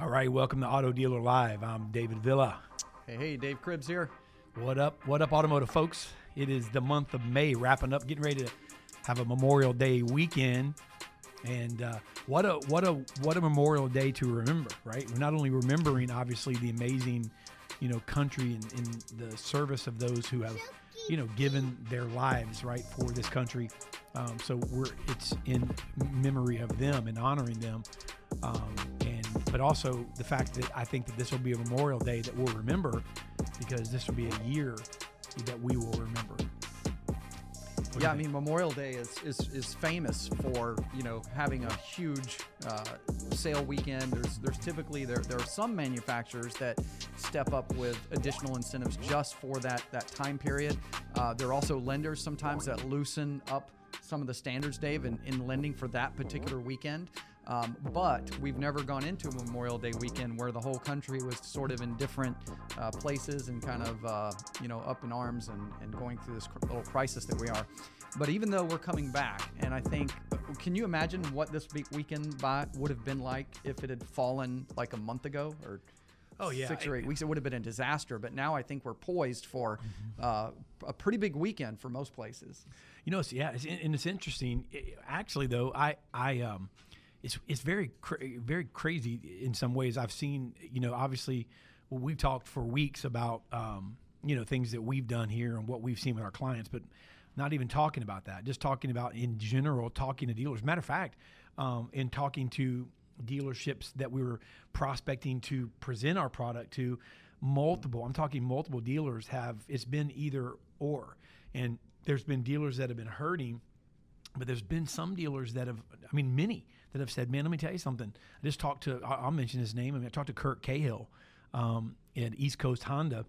All right, welcome to Auto Dealer Live. I'm David Villa. Hey, hey, Dave Cribs here. What up? What up, automotive folks? It is the month of May, wrapping up, getting ready to have a Memorial Day weekend, and uh, what a what a what a Memorial Day to remember, right? We're not only remembering obviously the amazing, you know, country and, and the service of those who have, you know, given their lives right for this country. Um, so we're it's in memory of them and honoring them, um, but also the fact that I think that this will be a Memorial Day that we'll remember because this will be a year that we will remember. What Yeah, I mean Memorial Day is, is is famous for you know having a huge uh, sale weekend. There's there's typically there there are some manufacturers that step up with additional incentives just for that that time period. Uh, there are also lenders sometimes that loosen up some of the standards, Dave, in, in lending for that particular weekend. Um, but we've never gone into a Memorial Day weekend where the whole country was sort of in different uh, places and kind of uh, you know up in arms and, and going through this cr- little crisis that we are. But even though we're coming back, and I think, can you imagine what this week weekend by would have been like if it had fallen like a month ago or Oh, yeah. six or eight weeks? It would have been a disaster. But now I think we're poised for uh, a pretty big weekend for most places. You know, it's, yeah, it's, and it's interesting. Actually, though, I, I, um, it's, it's very, cra- very crazy in some ways. I've seen, you know, obviously, well, we've talked for weeks about, um, you know, things that we've done here and what we've seen with our clients, but not even talking about that. Just talking about in general, talking to dealers. Matter of fact, um, in talking to dealerships that we were prospecting to present our product to, multiple. I'm talking multiple dealers have. It's been either or, and there's been dealers that have been hurting, but there's been some dealers that have. I mean, many that have said, "Man, let me tell you something." I just talked to. I'll mention his name. I mean, I talked to Kurt Cahill um, at East Coast Honda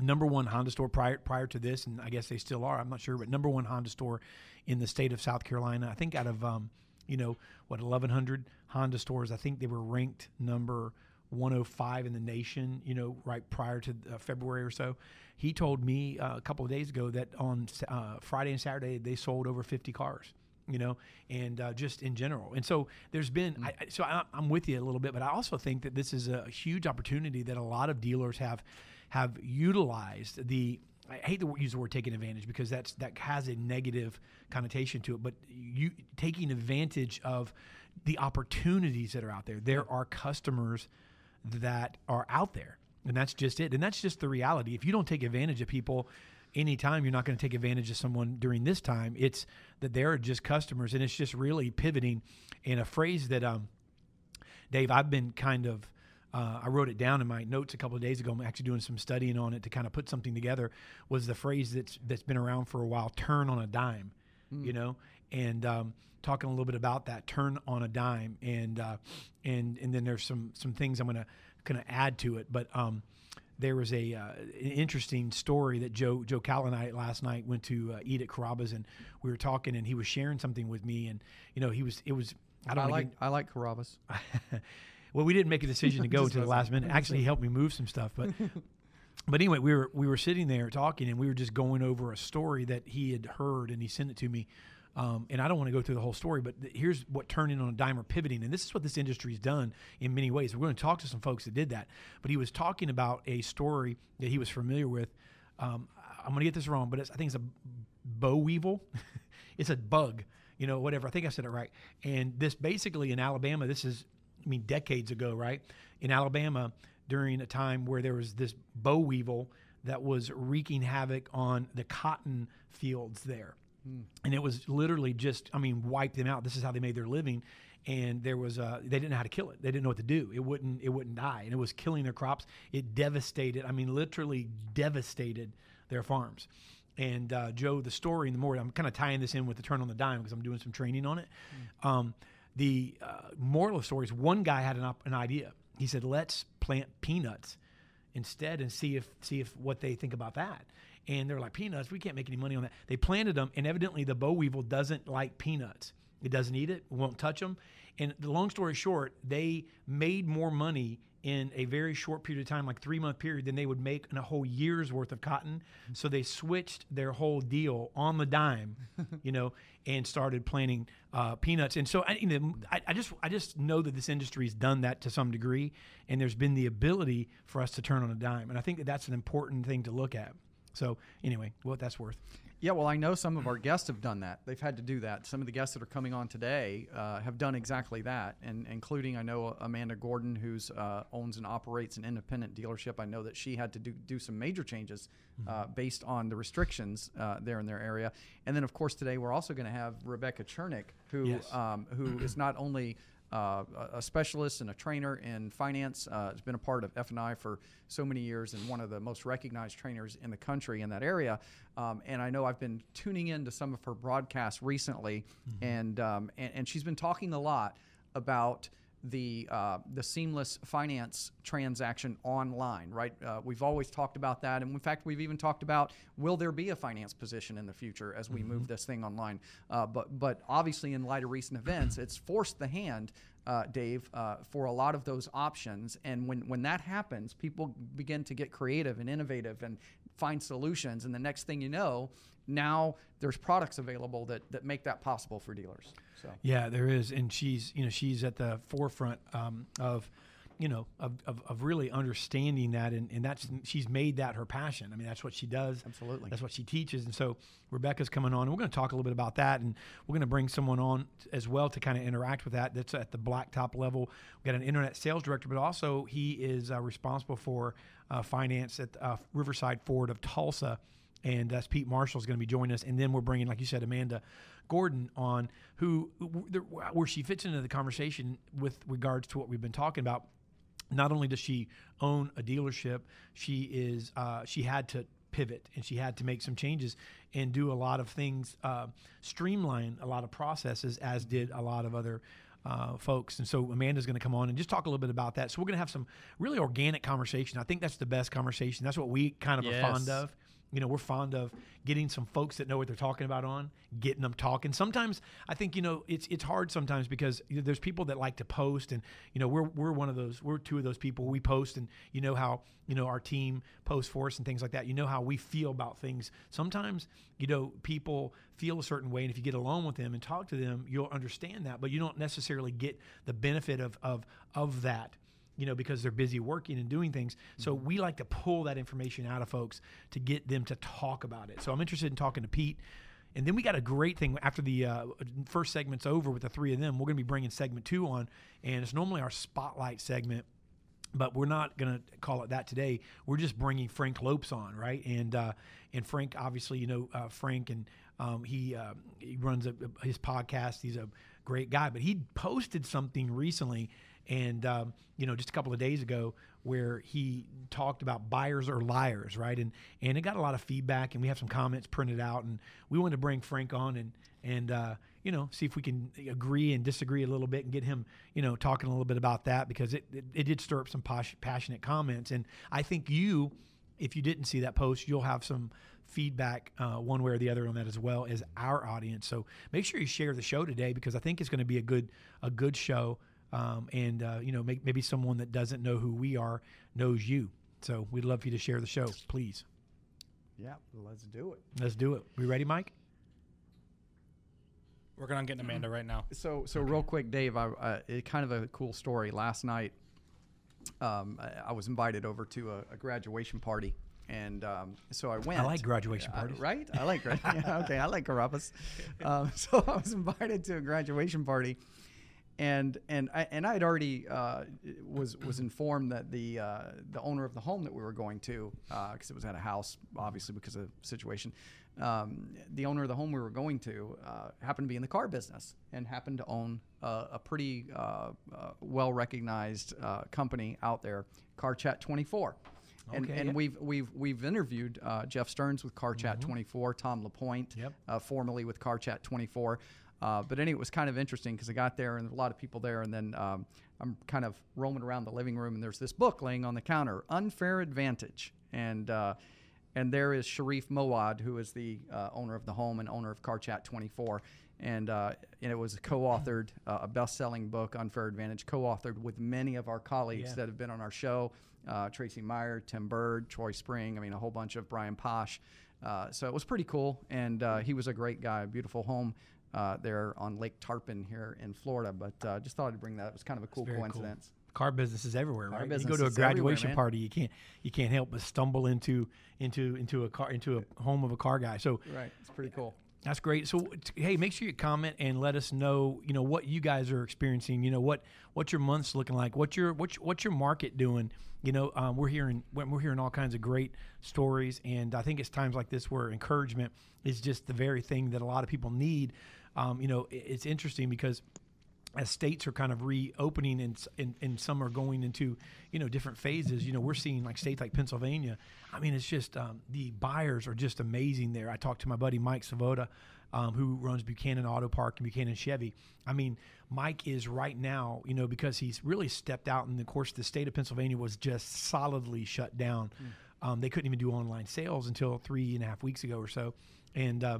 number one Honda store prior prior to this, and I guess they still are. I'm not sure, but number one Honda store in the state of South Carolina. I think out of um, you know what 1,100 Honda stores, I think they were ranked number 105 in the nation. You know, right prior to uh, February or so. He told me uh, a couple of days ago that on uh, Friday and Saturday they sold over 50 cars you know, and uh, just in general. And so there's been, I, I- so I, I'm with you a little bit, but I also think that this is a huge opportunity that a lot of dealers have have utilized the. I hate to use the word taking advantage because that's that has a negative connotation to it. But you taking advantage of the opportunities that are out there. There are customers that are out there, and that's just it. And that's just the reality. If you don't take advantage of people anytime you're not going to take advantage of someone during this time it's that they're just customers and it's just really pivoting and a phrase that um dave i've been kind of uh, I wrote it down in my notes a couple of days ago. I'm actually doing some studying on it to kind of put something together. Was the phrase that's that's been around for a while? Turn on a dime, you know, and um, talking a little bit about that. Turn on a dime, and uh, and and then there's some some things I'm gonna gonna add to it. But um, there was a uh, an interesting story that Joe Joe Cal and I last night went to uh, eat at Carrabba's and we were talking and he was sharing something with me and you know he was it was I I, don't like even, I like Carrabba's. well we didn't make a decision to go to the last minute actually he helped me move some stuff but but anyway we were we were sitting there talking and we were just going over a story that he had heard and he sent it to me um, and I don't want to go through the whole story, but th- here's what turning on a dime or pivoting. And this is what this industry's done in many ways. We're going to talk to some folks that did that. But he was talking about a story that he was familiar with. Um, I'm going to get this wrong, but I think it's a boll weevil. it's a bug, you know, whatever. I think I said it right. And this basically in Alabama, this is, I mean, decades ago, right? In Alabama, during a time where there was this boll weevil that was wreaking havoc on the cotton fields there and it was literally just i mean wipe them out. This is how they made their living. And there was uh, they didn't know how to kill it. They didn't know what to do. It wouldn't it wouldn't die. And it was killing their crops. It devastated i mean literally devastated their farms. And uh, joe the story in the morning i'm kind of tying this in with the turn on the dime because i'm doing some training on it. Um, the uh, moral of the story is one guy had an, op- an idea. He said let's plant peanuts instead and see if see if what they think about that. And they're like peanuts. We can't make any money on that. They planted them, and evidently the boll weevil doesn't like peanuts. It doesn't eat it. Won't touch them. And the long story short, they made more money in a very short period of time, like three month period, than they would make in a whole year's worth of cotton. So they switched their whole deal on the dime, you know, and started planting uh, peanuts. And so I, you know, I, I just I just know that this industry has done that to some degree, and there's been the ability for us to turn on a dime. And I think that that's an important thing to look at. So anyway, what that's worth. Yeah, well, I know some of our guests have done that. They've had to do that. Some of the guests that are coming on today uh, have done exactly that, and including I know Amanda Gordon, who's uh, owns and operates an independent dealership. I know that she had to do do some major changes uh, mm-hmm. based on the restrictions uh, there in their area. And then, of course, today we're also going to have Rebecca Chernek, who yes. um, who is not only uh, a specialist and a trainer in finance. Uh, has been a part of F&I for so many years and one of the most recognized trainers in the country in that area. Um, and I know I've been tuning into some of her broadcasts recently, mm-hmm. and, um, and, and she's been talking a lot about the uh, the seamless finance transaction online, right? Uh, we've always talked about that, and in fact, we've even talked about will there be a finance position in the future as we mm-hmm. move this thing online? Uh, but but obviously, in light of recent events, it's forced the hand. Uh, Dave, uh, for a lot of those options, and when when that happens, people begin to get creative and innovative and find solutions, and the next thing you know, now there's products available that that make that possible for dealers. So. Yeah, there is, and she's you know she's at the forefront um, of you know of, of, of, really understanding that and, and that's she's made that her passion. I mean that's what she does. Absolutely. That's what she teaches. And so rebecca's coming on and we're going to talk a little bit about that and we're going to bring someone on as well to kind of interact with that. That's at the blacktop level. We've got an internet sales director but also he is uh, responsible for uh, finance at uh, riverside ford of tulsa. And that's Pete Marshall is going to be joining us, and then we're bringing, like you said, Amanda Gordon on, who where she fits into the conversation with regards to what we've been talking about. Not only does she own a dealership, she is uh, she had to pivot and she had to make some changes and do a lot of things, uh, streamline a lot of processes, as did a lot of other. Uh, folks. And so Amanda's going to come on and just talk a little bit about that. So we're going to have some really organic conversation. I think that's the best conversation. That's what we kind of yes. are fond of you know, we're fond of getting some folks that know what they're talking about on, getting them talking. Sometimes I think you know it's it's hard sometimes because you know, there's people that like to post, and you know we're we're one of those. We're two of those people. We post, and you know how you know our team posts for us and things like that. You know how we feel about things. Sometimes you know people feel a certain way, and if you get along with them and talk to them, you'll understand that. But you don't necessarily get the benefit of of of that you know, because they're busy working and doing things. So mm-hmm. we like to pull that information out of folks to get them to talk about it. So I'm interested in talking to Pete. And then we got a great thing after the uh, first segment's over with the three of them. We're going to be bringing segment two on, and it's normally our spotlight segment but we're not going to call it that today. We're just bringing Frank Lopes on, right? And uh, and Frank, obviously, you know uh, Frank, and um, he uh, he runs a, his podcast. He's a great guy, but he posted something recently and um, you know just a couple of days ago where he talked about buyers or liars right? And and it got a lot of feedback and we have some comments printed out and we wanted to bring frank on and and uh, you know see if we can agree and disagree a little bit and get him you know talking a little bit about that because it it, it did stir up some posh, passionate comments. And i think you if you didn't see that post you'll have some feedback uh, one way or the other on that as well as our audience. So make sure you share the show today because i think it's going to be a good a good show um, and uh, you know make, maybe someone that doesn't know who we are knows you. So we'd love for you to share the show, please. Yeah, let's do it. Let's do it. We ready, Mike? Working on getting Amanda right now. So, so okay. real quick, Dave. I, uh, it kind of a cool story. Last night, um, I, I, was invited over to a, a graduation party, and um, so I went. I like graduation parties, uh, right? I like yeah, okay. I like Carrabba's. Um, so I was invited to a graduation party, and and I and I had already uh, was was informed that the uh, the owner of the home that we were going to because uh, it was at a house obviously because of the situation um, the owner of the home we were going to uh, happened to be in the car business and happened to own a pretty uh, uh, well recognized company out there Car Chat 24 and, okay, and we've we've we've interviewed uh, Jeff Stearns with Car Chat mm-hmm. 24, Tom Lapointe, yep. uh, formerly with Car Chat 24. Uh, but anyway, it was kind of interesting because I got there and there a lot of people there, and then um, I'm kind of roaming around the living room, and there's this book laying on the counter, Unfair Advantage, and uh, and there is Sharif Moad, who is the uh, owner of the home and owner of Car Chat 24. And, uh, and it was co-authored uh, a best-selling book, Unfair Advantage, co-authored with many of our colleagues Yeah. that have been on our show, uh, Tracy Meyer, Tim Bird, Troy Spring. I mean, a whole bunch of Brian Pasch. Uh, so it was pretty cool, and uh, he was a great guy. Beautiful home uh, there on Lake Tarpon here in Florida. But uh, just thought I'd bring that. It was kind of a cool very cool. coincidence. car business is everywhere, Car right? you go to a graduation party, you can't you can't help but stumble into into into a car into a home of a car guy. So Right, it's pretty cool. That's great. So, t- hey, make sure you comment and let us know, you know, what you guys are experiencing. You know, what what your month's looking like. What's your what's, what's your market doing? You know, um, we're hearing we're hearing all kinds of great stories, and I think it's times like this where encouragement is just the very thing that a lot of people need. Um, you know, it's interesting because as states are kind of reopening and, and and some are going into you know different phases you know we're seeing like states like pennsylvania i mean it's just um, the buyers are just amazing there. I talked to my buddy mike savoda um, who runs buchanan auto park and buchanan chevy. I mean mike is right now you know because he's really stepped out and of course the state of pennsylvania was just solidly shut down. Um, they couldn't even do online sales until three and a half weeks ago or so. And uh,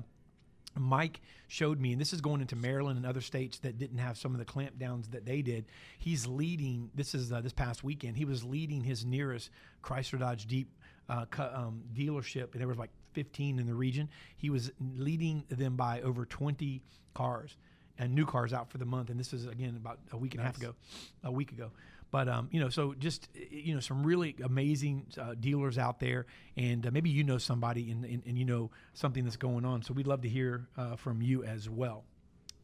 Mike showed me, and this is going into Maryland and other states that didn't have some of the clampdowns that they did. He's leading. This is uh, this past weekend. He was leading his nearest Chrysler Dodge Jeep uh, um, dealership, and there was like 15 in the region. He was leading them by over 20 cars and new cars out for the month. And this is again about a week and a half ago, a week ago. But um, you know, so just uh, you know, some really amazing uh, dealers out there, and uh, maybe you know somebody, and, and, and you know something that's going on. So we'd love to hear uh, from you as well.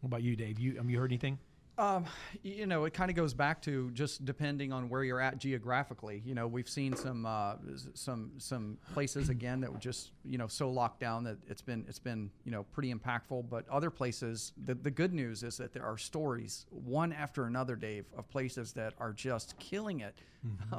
What about you, Dave? You um, you heard anything? Um, you know, it kind of goes back to just depending on where you're at geographically. You know, we've seen some uh, some some places again that were just you know so locked down that it's been it's been you know pretty impactful. But other places, the the good news is that there are stories one after another, Dave, of places that are just killing it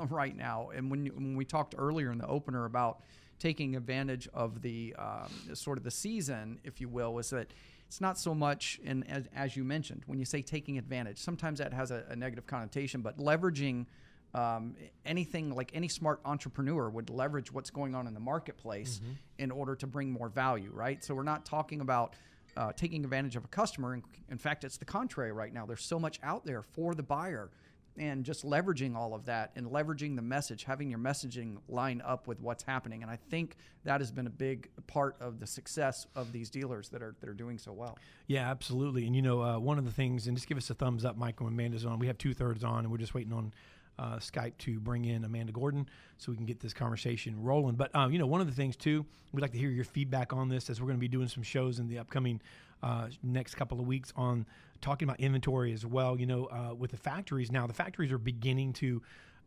right now. And when when we talked earlier in the opener about taking advantage of the um, sort of the season, if you will, was that it's not so much, and as, as you mentioned, when you say taking advantage, sometimes that has a, a negative connotation, but leveraging um, anything like any smart entrepreneur would leverage what's going on in the marketplace in order to bring more value, right? So we're not talking about uh, taking advantage of a customer. In, in fact, it's the contrary right now. There's so much out there for the buyer and just leveraging all of that and leveraging the message, having your messaging line up with what's happening. And I think that has been a big part of the success of these dealers that are that are doing so well. Yeah, absolutely. And you know, uh, one of the things, and just give us a thumbs up, Michael. Amanda's on. We have two thirds on, and we're just waiting on uh, Skype to bring in Amanda Gordon so we can get this conversation rolling. But um, you know, one of the things too, we'd like to hear your feedback on this as we're going to be doing some shows in the upcoming uh, next couple of weeks on talking about inventory as well. You know, uh, with the factories now, the factories are beginning to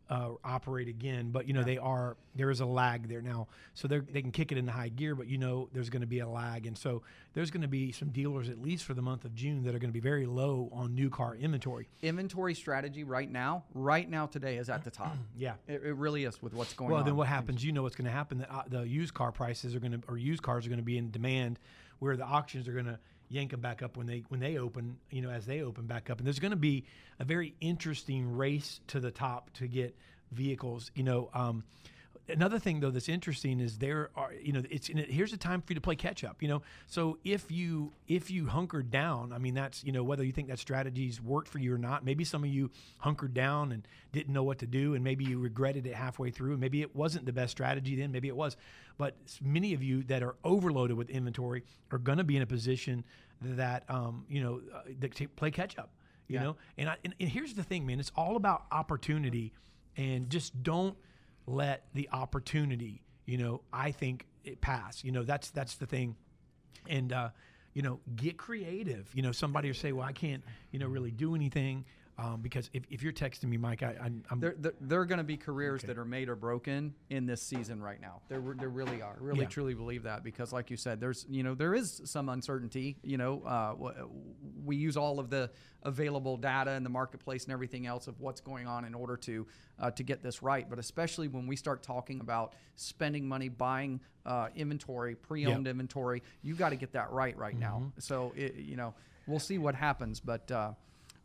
uh, operate again, but you know they are there is a lag there now, so they they can kick it into high gear, but you know there's going to be a lag, and so there's going to be some dealers at least for the month of June that are going to be very low on new car inventory. Inventory strategy right now, right now today is at the top. Yeah. It, it really is with what's going Well, on. Well, then what happens? You know what's going to happen? That uh, the used car prices are going to, or used cars are going to be in demand, where the auctions are going to yank them back up when they when they open. You know, as they open back up, and there's going to be a very interesting race to the top to get vehicles. You know. Um, Another thing though that's interesting is there are you know it's here's a time for you to play catch up you know so if you if you hunkered down I mean that's you know whether you think that strategies worked for you or not maybe some of you hunkered down and didn't know what to do and maybe you regretted it halfway through and maybe it wasn't the best strategy then maybe it was but many of you that are overloaded with inventory are going to be in a position that um, you know uh, that to play catch up you Yeah. know? And, I, and and here's the thing man it's all about opportunity and just don't let the opportunity you know i think it pass you know? That's that's the thing. And uh you know get creative. You know somebody will say well i can't you know really do anything um, because if, if you're texting me mike I, I, i'm there, there, there are going to be careers that are made or broken in this season right now. There, re- there really are. Really, Yeah. truly believe that because, like you said, there's you know there is some uncertainty. You know, uh, we use all of the available data in the marketplace and everything else of what's going on in order to uh, to get this right. But especially when we start talking about spending money, buying uh, inventory, pre-owned inventory, you got to get that right right now. Mm-hmm. So it, you know, we'll see what happens, but.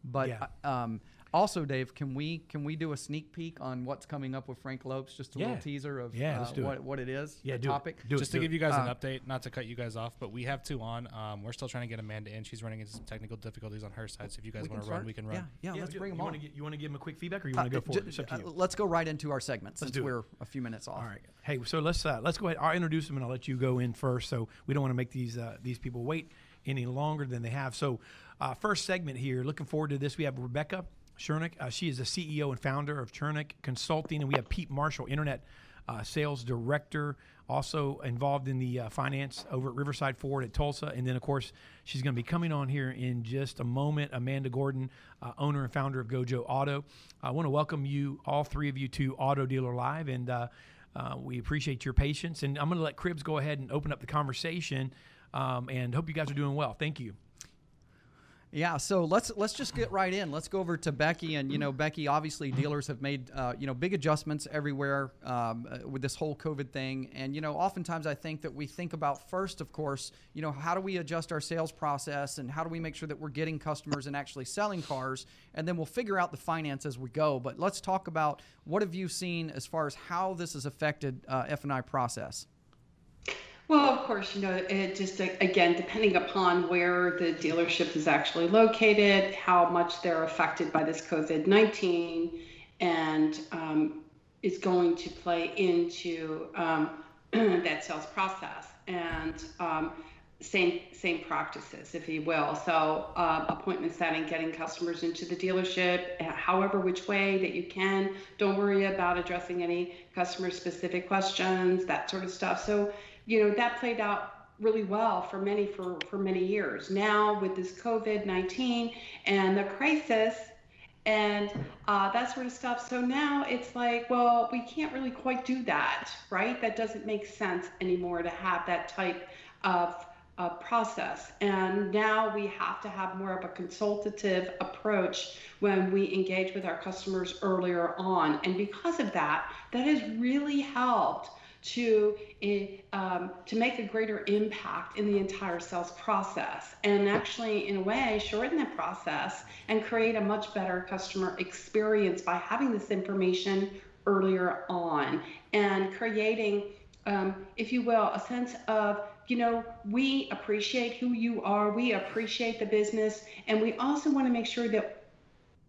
Uh, but Yeah. um, Also, Dave, can we can we do a sneak peek on what's coming up with Frank Lopes? Just a Yeah. little teaser of Yeah, uh, let's do what, it. what it is. Yeah, the do it. topic. Do it. Just to do give it. you guys an Uh, update, not to cut you guys off, but we have two on. Um, we're still trying to get Amanda in. She's running into some technical difficulties on her side. So if you guys want to run, we can Yeah, run. yeah. let's do- bring them on. You want to give them a quick feedback, or you want to go Uh, forward? ju- It's up to uh, let's go right into our segment since do it. we're a few minutes off. All right. Hey, so let's uh, let's go ahead. I'll introduce them and I'll let you go in first. So we don't want to make these uh, these people wait any longer than they have. So uh, first segment here. Looking forward to this. We have Rebecca Chernek. Uh, she is the CEO and founder of Chernek Consulting, and we have Pete Marshall, Internet uh, Sales Director, also involved in the uh, finance over at Riverside Ford at Tulsa. And then of course she's going to be coming on here in just a moment. Amanda Gordon, uh, owner and founder of Gojo Auto. I want to welcome you, all three of you, to Auto Dealer Live, and uh, we appreciate your patience. And I'm going to let Cribs go ahead and open up the conversation. Um, and hope you guys are doing well. Thank you. Yeah, so let's let's just get right in. Let's go over to Becky, and you know, Becky. Obviously, dealers have made uh, you know big adjustments everywhere um, uh, with this whole COVID thing, and you know, oftentimes I think that we think about first, of course, you know, how do we adjust our sales process, and how do we make sure that we're getting customers and actually selling cars, and then we'll figure out the finance as we go. But let's talk about what have you seen as far as how this has affected uh, F and I process. Well, of course, you know, it just again, depending upon where the dealership is actually located, how much they're affected by this COVID 19, and um, is going to play into um, that sales process. And um, same same practices, if you will. So uh, appointment setting, getting customers into the dealership, uh, however which way that you can. Don't worry about addressing any customer specific questions, that sort of stuff. So you know that played out really well for many for for many years. Now with this COVID nineteen and the crisis and uh, that sort of stuff. So now it's like, well, we can't really quite do that, right? That doesn't make sense anymore to have that type of uh, process. And now we have to have more of a consultative approach when we engage with our customers earlier on. And because of that, that has really helped to um, to make a greater impact in the entire sales process and actually in a way shorten the process and create a much better customer experience by having this information earlier on and creating um, if you will a sense of you know we appreciate who you are we appreciate the business and we also want to make sure that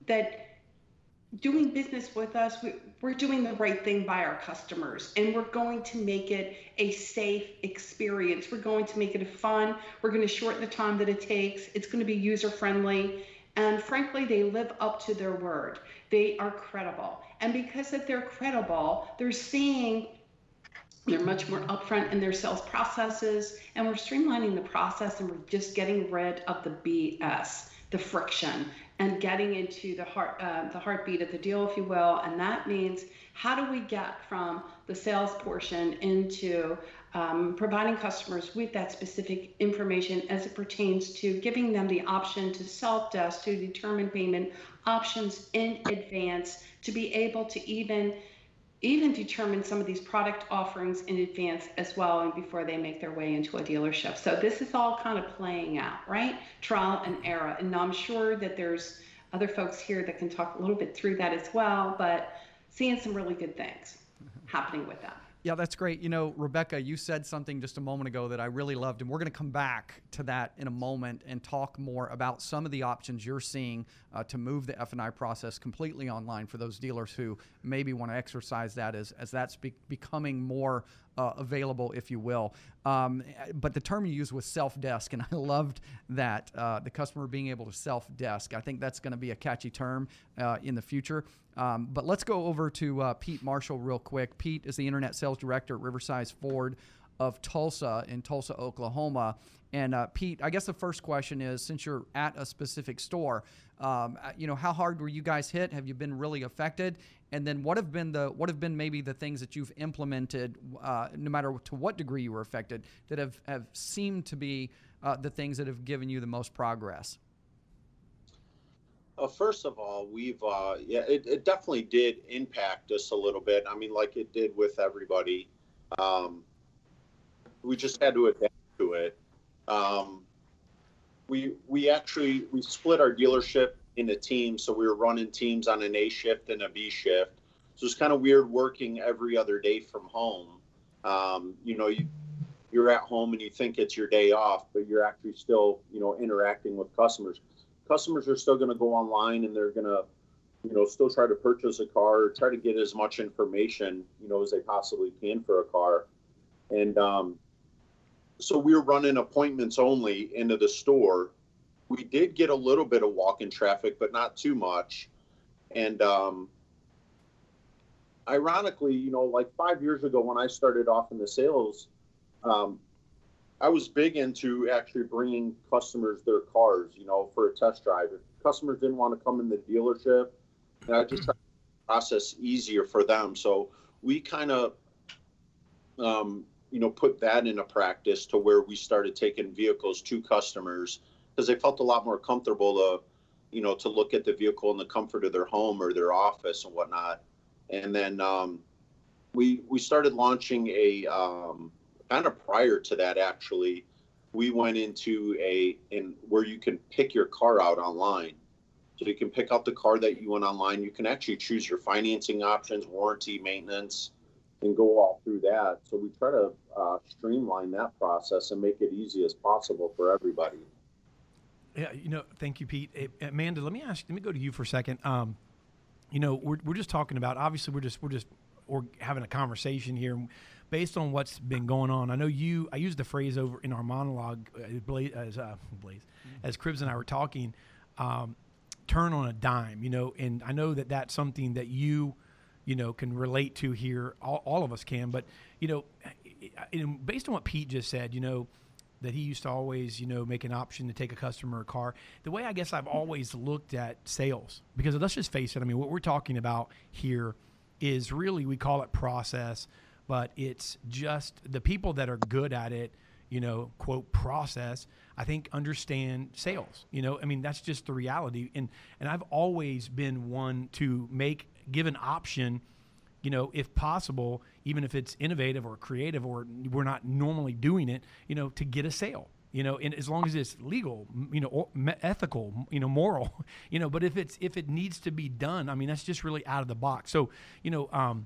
that doing business with us, we, we're doing the right thing by our customers and we're going to make it a safe experience. We're going to make it fun. We're going to shorten the time that it takes. It's going to be user friendly. And frankly, they live up to their word. They are credible. And because that they're credible, they're seeing they're much more upfront in their sales processes and we're streamlining the process and we're just getting rid of the BS, the friction and getting into the heart uh, the heartbeat of the deal if you will. And that means how do we get from the sales portion into um, providing customers with that specific information as it pertains to giving them the option to self-desk to determine payment options in advance to be able to even even determine some of these product offerings in advance as well and before they make their way into a dealership. So this is all kind of playing out, right? Trial and error. And I'm sure that there's other folks here that can talk a little bit through that as well, but seeing some really good things happening with that. Yeah, that's great. You know, Rebecca, you said something just a moment ago that I really loved, and we're going to come back to that in a moment and talk more about some of the options you're seeing uh, to move the F&I process completely online for those dealers who maybe want to exercise that as, as that's be- becoming more uh, available, if you will. Um, but the term you used was self desk, and I loved that uh, the customer being able to self desk. I think that's going to be a catchy term uh, in the future. Um, but let's go over to uh, Pete Marshall real quick. Pete is the Internet Sales Director at Riverside Ford of Tulsa in Tulsa, Oklahoma. And uh, Pete, I guess the first question is since you're at a specific store, um, you know, how hard were you guys hit? Have you been really affected? And then what have been the what have been maybe the things that you've implemented, uh, no matter to what degree you were affected, that have have seemed to be uh, the things that have given you the most progress? Uh, first of all, we've uh, yeah, it, it definitely did impact us a little bit. I mean, like it did with everybody. Um, we just had to adapt to it. Um, we we actually we split our dealership into teams. So we were running teams on an A shift and a B shift. So it's kind of weird working every other day from home. Um, you know, you, you're at home and you think it's your day off, but you're actually still, you know, interacting with customers. Customers are still going to go online and they're going to, you know, still try to purchase a car or try to get as much information, you know, as they possibly can for a car. And um, so we were running appointments only into the store. We did get a little bit of walk-in traffic, but not too much. And um, ironically, you know, like five years ago when I started off in the sales, um, I was big into actually bringing customers their cars, you know, for a test drive. If customers didn't want to come in the dealership, and I just tried to process easier for them. So we kind of, um, you know, put that into practice to where we started taking vehicles to customers because they felt a lot more comfortable to, you know, to look at the vehicle in the comfort of their home or their office and whatnot. And then um, we we started launching a um, kind of prior to that actually. We went into a in where you can pick your car out online. So you can pick out the car that you want online. You can actually choose your financing options, warranty, maintenance, and go all through that. So we try to uh, streamline that process and make it easy as possible for everybody. Yeah, you know, thank you, Pete. Hey, Amanda, let me ask. Let me go to you for a second. Um, you know, we're, we're just talking about. Obviously, we're just we're just we're having a conversation here, based on what's been going on. I know you. I used the phrase over in our monologue uh, as uh, Blaze, mm-hmm. as Cribs and I were talking. Um, turn on a dime, you know, and I know that that's something that you, you know, can relate to here. All, all of us can, but you know, based on what Pete just said, you know that he used to always, you know, make an option to take a customer a car. The way I guess I've always looked at sales, because let's just face it, I mean, what we're talking about here is really, we call it process, but it's just the people that are good at it, you know, quote, process, I think understand sales. You know, I mean, that's just the reality. And, and I've always been one to make, give an option you know, if possible, even if it's innovative or creative or we're not normally doing it, you know, to get a sale you know, and as long as it's legal, you know, ethical, you know, moral, you know, but if it's if it needs to be done, I mean, that's just really out of the box. So, you know, um,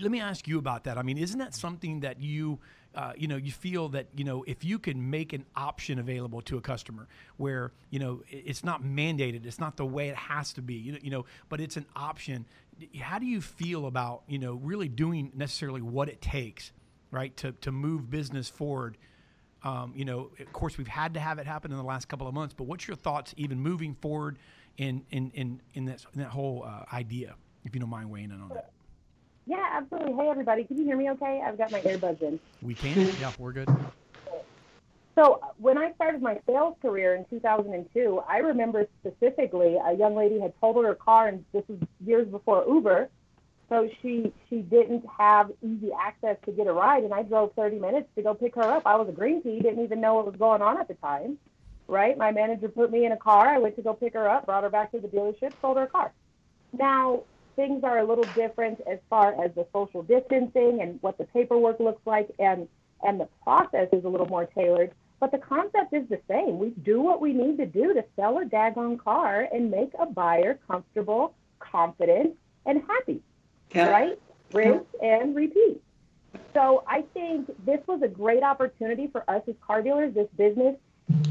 let me ask you about that. I mean, isn't that something that you uh, you know, you feel that you know if you can make an option available to a customer where you know it's not mandated, it's not the way it has to be, you know, you know, but it's an option. How do you feel about you know really doing necessarily what it takes, right, to to move business forward? Um, you know, of course, we've had to have it happen in the last couple of months, but what's your thoughts even moving forward in in in in that in that whole uh, idea? If you don't mind weighing in on that. Yeah, absolutely. Hey, everybody, can you hear me okay? I've got my earbuds in. We can. yeah, we're good. So when I started my sales career in 2002, I remember specifically a young lady had totaled her car, and this was years before Uber. So she she didn't have easy access to get a ride, and I drove 30 minutes to go pick her up. I was a green pea, didn't even know what was going on at the time, right? My manager put me in a car. I went to go pick her up, brought her back to the dealership, sold her a car. Now things are a little different as far as the social distancing and what the paperwork looks like and and the process is a little more tailored. But the concept is the same. We do what we need to do to sell a daggone car and make a buyer comfortable confident and happy yeah. right? Rinse yeah. and repeat. So i think this was a great opportunity for us as car dealers. This business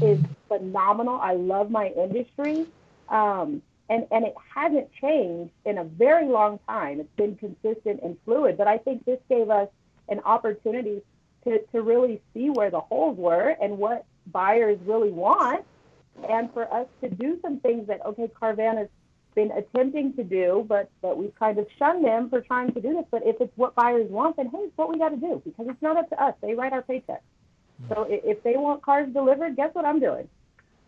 is phenomenal. I love my industry. Um, and and it hasn't changed in a very long time. It's been consistent and fluid, but I think this gave us an opportunity to, to really see where the holes were and what buyers really want, and for us to do some things that okay, Carvana has been attempting to do, but but we've kind of shunned them for trying to do this. But if it's what buyers want, then hey, it's what we got to do because it's not up to us. They write our paychecks. So if they want cars delivered, guess what I'm doing?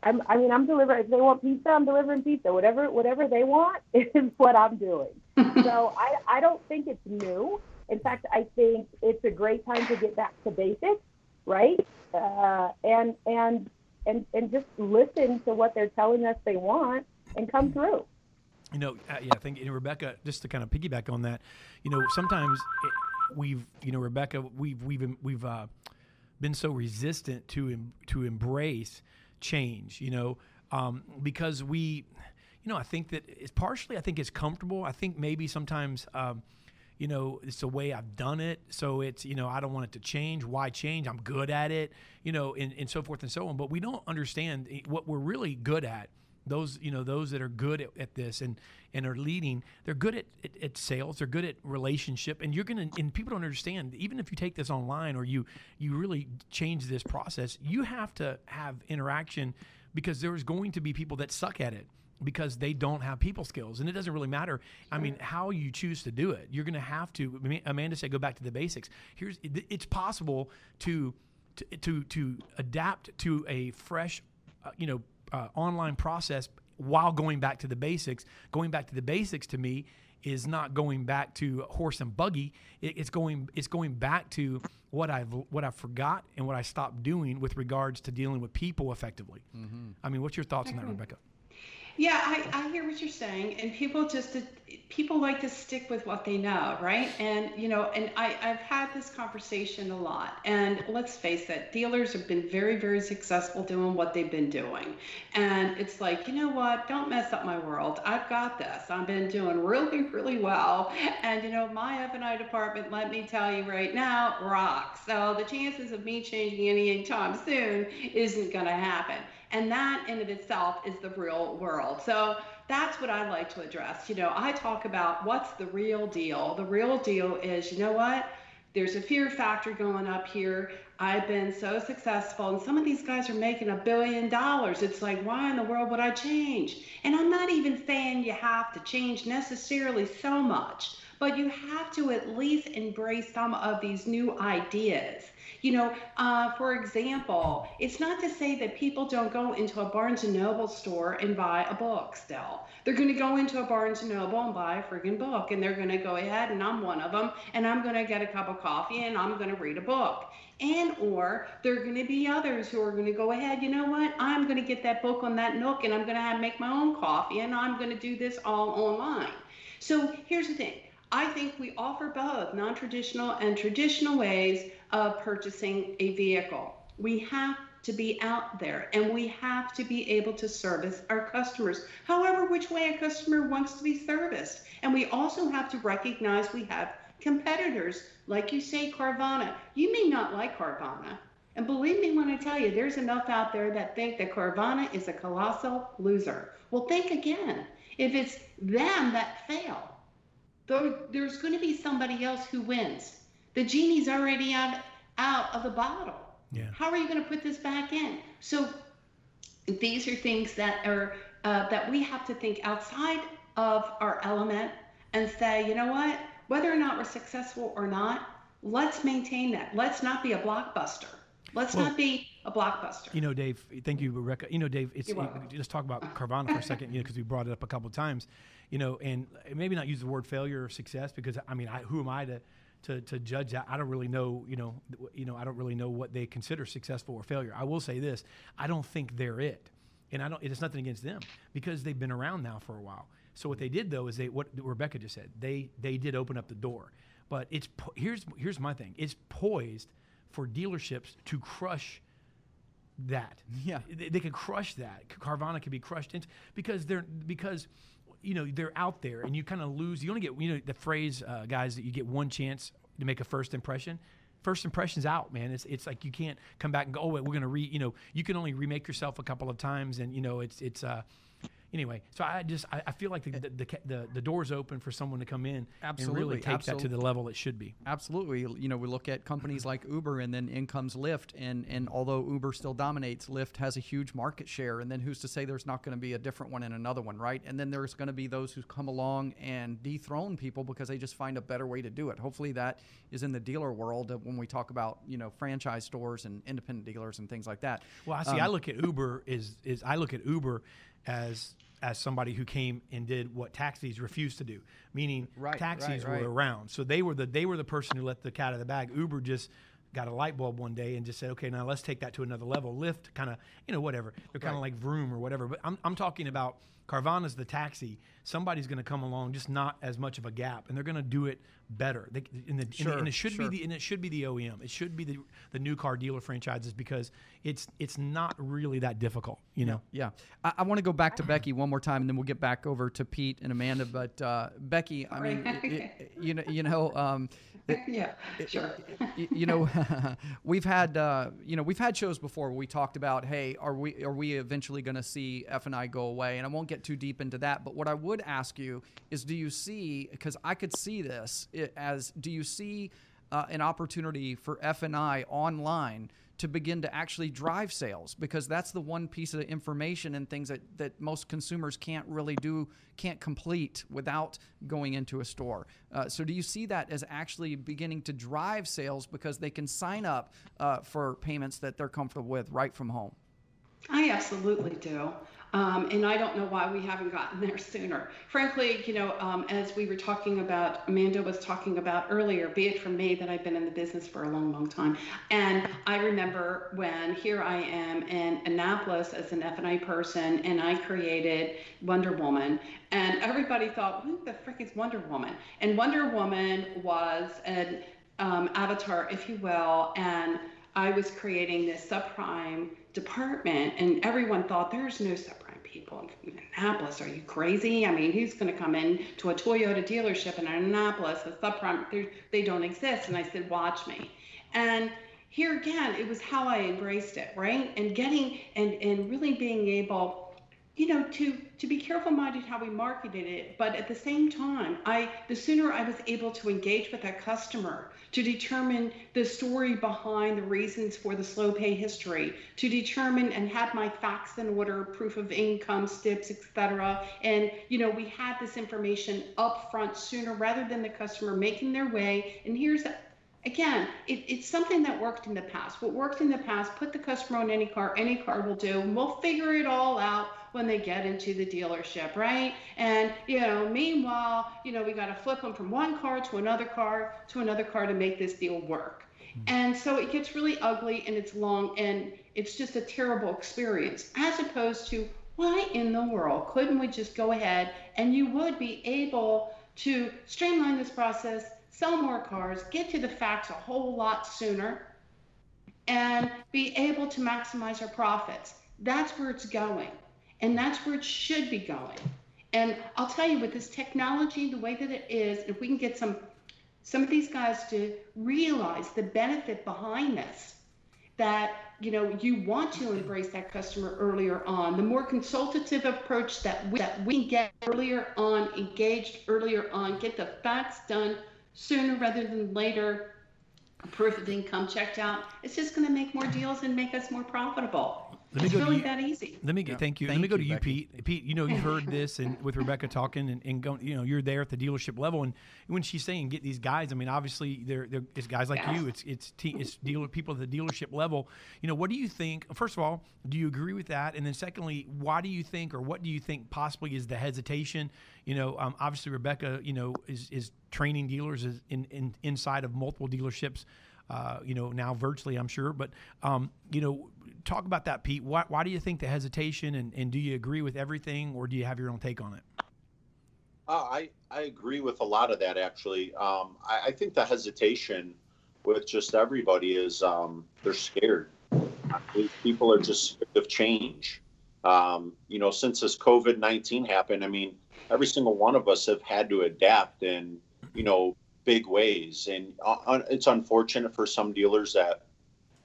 I'm, I mean, I'm delivering. If they want pizza, I'm delivering pizza. Whatever, whatever they want is what I'm doing. so I, I don't think it's new. In fact, I think it's a great time to get back to basics, right? Uh, and and and and just listen to what they're telling us they want and come through. You know, uh, yeah, I think you know, Rebecca. Just to kind of piggyback on that, you know, sometimes it, we've, you know, Rebecca, we've we've we've uh, been so resistant to to embrace change. You know, um, because we, you know, I think that it's partially. I think it's comfortable. I think maybe sometimes. Um, you know, it's the way I've done it. So it's, you know, I don't want it to change. Why change? I'm good at it, you know, and, and so forth and so on. But we don't understand eh, what we're really good at. Those, you know, those that are good at, at this and, and are leading, they're good at, at, at sales. They're good at relationship. And you're to, and people don't understand, even if you take this online or you, you really change this process, you have to have interaction because there's going to be people that suck at it because they don't have people skills and it doesn't really matter i mean how you choose to do it you're going to have to amanda said go back to the basics here's it's possible to to to, to adapt to a fresh uh, you know uh, online process while going back to the basics going back to the basics to me is not going back to horse and buggy it, it's going it's going back to what I've what I forgot and what I stopped doing with regards to dealing with people effectively. Mm-hmm. I mean, what's your thoughts on that, Rebecca? Yeah, I, I hear what you're saying, and people just uh, people like to stick with what they know, right? And you know, and I I've had this conversation a lot, and let's face it, dealers have been very very successful doing what they've been doing, and it's like you know what, don't mess up my world. I've got this. I've been doing really really well, and you know my F and I department, let me tell you right now, rocks. So the chances of me changing any time soon isn't going to happen. And that in of itself is the real world. So that's what I like to address. You know, I talk about what's the real deal. The real deal is, you know what? There's a fear factor going up here. I've been so successful, and some of these guys are making a billion dollars. It's like, why in the world would I change? And I'm not even saying you have to change necessarily so much, but you have to at least embrace some of these new ideas. You know, uh, for example, it's not to say that people don't go into a Barnes and Noble store and buy a book still. They're going to go into a Barnes and Noble and buy a friggin' book, and they're going to go ahead, and I'm one of them, and I'm going to get a cup of coffee and I'm going to read a book. And or there are going to be others who are going to go ahead. You know what? I'm going to get that book on that Nook, and I'm going to have make my own coffee, and I'm going to do this all online. So here's the thing. I think we offer both non traditional and traditional ways of purchasing a vehicle. We have to be out there and we have to be able to service our customers, however, which way a customer wants to be serviced. And we also have to recognize we have competitors, like you say, Carvana. You may not like Carvana. And believe me when I tell you, there's enough out there that think that Carvana is a colossal loser. Well, think again. If it's them that fail, there's going to be somebody else who wins. The genie's already out, out of the bottle. Yeah. How are you going to put this back in? So these are things that are uh, that we have to think outside of our element and say, you know what? Whether or not we're successful or not, let's maintain that. Let's not be a blockbuster. Let's well, not be a blockbuster. You know, Dave. Thank you, Rebecca. You know, Dave. It's it, just talk about Carvana for a second, you know, because we brought it up a couple of times you know, and maybe not use the word failure or success because I mean, I, who am I to, to, to judge that? I don't really know, you know, you know, I don't really know what they consider successful or failure. I will say this: I don't think they're it, and I don't. It's nothing against them because they've been around now for a while. So what they did though is they what Rebecca just said. They they did open up the door, but it's here's here's my thing. It's poised for dealerships to crush that. Yeah, they, they could crush that. Carvana could be crushed into because they're because you know they're out there and you kind of lose you only get you know the phrase uh, guys that you get one chance to make a first impression first impression's out man. It's it's like you can't come back and go oh wait, we're to re you know you can only remake yourself a couple of times and you know it's it's uh anyway, so I just I, I feel like the, the the, the the door's open for someone to come in absolutely, and really take absolutely. that to the level it should be. Absolutely, you know we look at companies like Uber and then in comes Lyft, and and although Uber still dominates, Lyft has a huge market share, and then who's to say there's not going to be a different one and another one, right? And then there's going to be those who come along and dethrone people because they just find a better way to do it. Hopefully that is in the dealer world when we talk about you know franchise stores and independent dealers and things like that. Well, I see. Um, I look at Uber is is I look at Uber as as somebody who came and did what taxis refused to do, meaning right, taxis right, right. were around. So they were the they were the person who let the cat out of the bag. Uber just got a light bulb one day and just said, okay, now let's take that to another level. Lyft kind of, you know, whatever. They're kind of like Vroom or whatever. But I'm, I'm talking about Carvana's the taxi. Somebody's going to come along, just not as much of a gap, and they're going to do it better. They, and, the, Sure, and, and it should sure. be the and it should be the OEM. It should be the the new car dealer franchises because it's it's not really that difficult. You know. Yeah, I, I want to go back to Becky one more time, and then we'll get back over to Pete and Amanda. But uh, Becky, I mean, Sorry. it- it- you know, you know, um, yeah, sure. you know, we've had uh, you know we've had shows before where we talked about, hey, are we are we eventually going to see F and I go away? And I won't get too deep into that. But what I would ask you is, do you see? Because I could see this i- as, do you see uh, an opportunity for F and I online? to begin to actually drive sales because that's the one piece of information and things that, that most consumers can't really do can't complete without going into a store uh, so do you see that as actually beginning to drive sales because they can sign up uh, for payments that they're comfortable with right from home I absolutely do. Um, and I don't know why we haven't gotten there sooner. Frankly, you know, um, as we were talking about, Amanda was talking about earlier, be it from me that I've been in the business for a long, long time. And I remember when here I am in Annapolis as an F&I person, and I created Wonder Woman. And everybody thought, who the frick is Wonder Woman? And Wonder Woman was an um, avatar, if you will, and I was creating this subprime department, and everyone thought there's no people in Annapolis. Are you crazy? I mean, who's going to come in to a Toyota dealership in Annapolis? A subprime, they don't exist. And I said, watch me. And here again, it was how I embraced it, right? And getting and and really being able you know to to be careful minded how we marketed it but at the same time i the sooner i was able to engage with that customer to determine the story behind the reasons for the slow pay history to determine and have my facts in order proof of income stips etc and you know we had this information up front sooner rather than the customer making their way and here's again, it, it's something that worked in the past. What worked in the past, put the customer on any car, any car will do, and we'll figure it all out when they get into the dealership, right? And, you know, meanwhile, you know, we got to flip them from one car to another car to another car to make this deal work. Hmm. And so it gets really ugly and it's long and it's just a terrible experience as opposed to why in the world couldn't we just go ahead and you would be able to streamline this process, sell more cars, get to the facts a whole lot sooner, and be able to maximize our profits. That's where it's going. And that's where it should be going. And I'll tell you, with this technology, the way that it is, if we can get some some of these guys to realize the benefit behind this, that you know you want to embrace that customer earlier on. The more consultative approach that we, that we get earlier on, engaged earlier on, get the facts done sooner rather than later. Proof of income checked out. It's just going to make more deals and make us more profitable. Let me it's go to you- that easy. Let me get Yeah. thank you. Thank Let me go you, to you, Becky. Pete. Pete, you know you've heard this and with Rebecca talking and, and going, you know, you're there at the dealership level and when she's saying get these guys, I mean, obviously there there it's guys like Yes. you. It's it's te- it's dealer people at the dealership level. You know, what do you think? First of all, do you agree with that? And then secondly, why do you think or what do you think possibly is the hesitation? You know, um, obviously Rebecca, you know, is is training dealers is in, in inside of multiple dealerships. Uh, you know, now virtually, I'm sure. But, um, you know, talk about that, Pete. Why, why do you think the hesitation and, and do you agree with everything or do you have your own take on it? Uh, I I agree with a lot of that actually. Um, I, I think the hesitation with just everybody is um, they're scared. People are just scared of change. Um, you know, since this COVID nineteen happened, I mean, every single one of us have had to adapt in you know big ways, and uh, it's unfortunate for some dealers that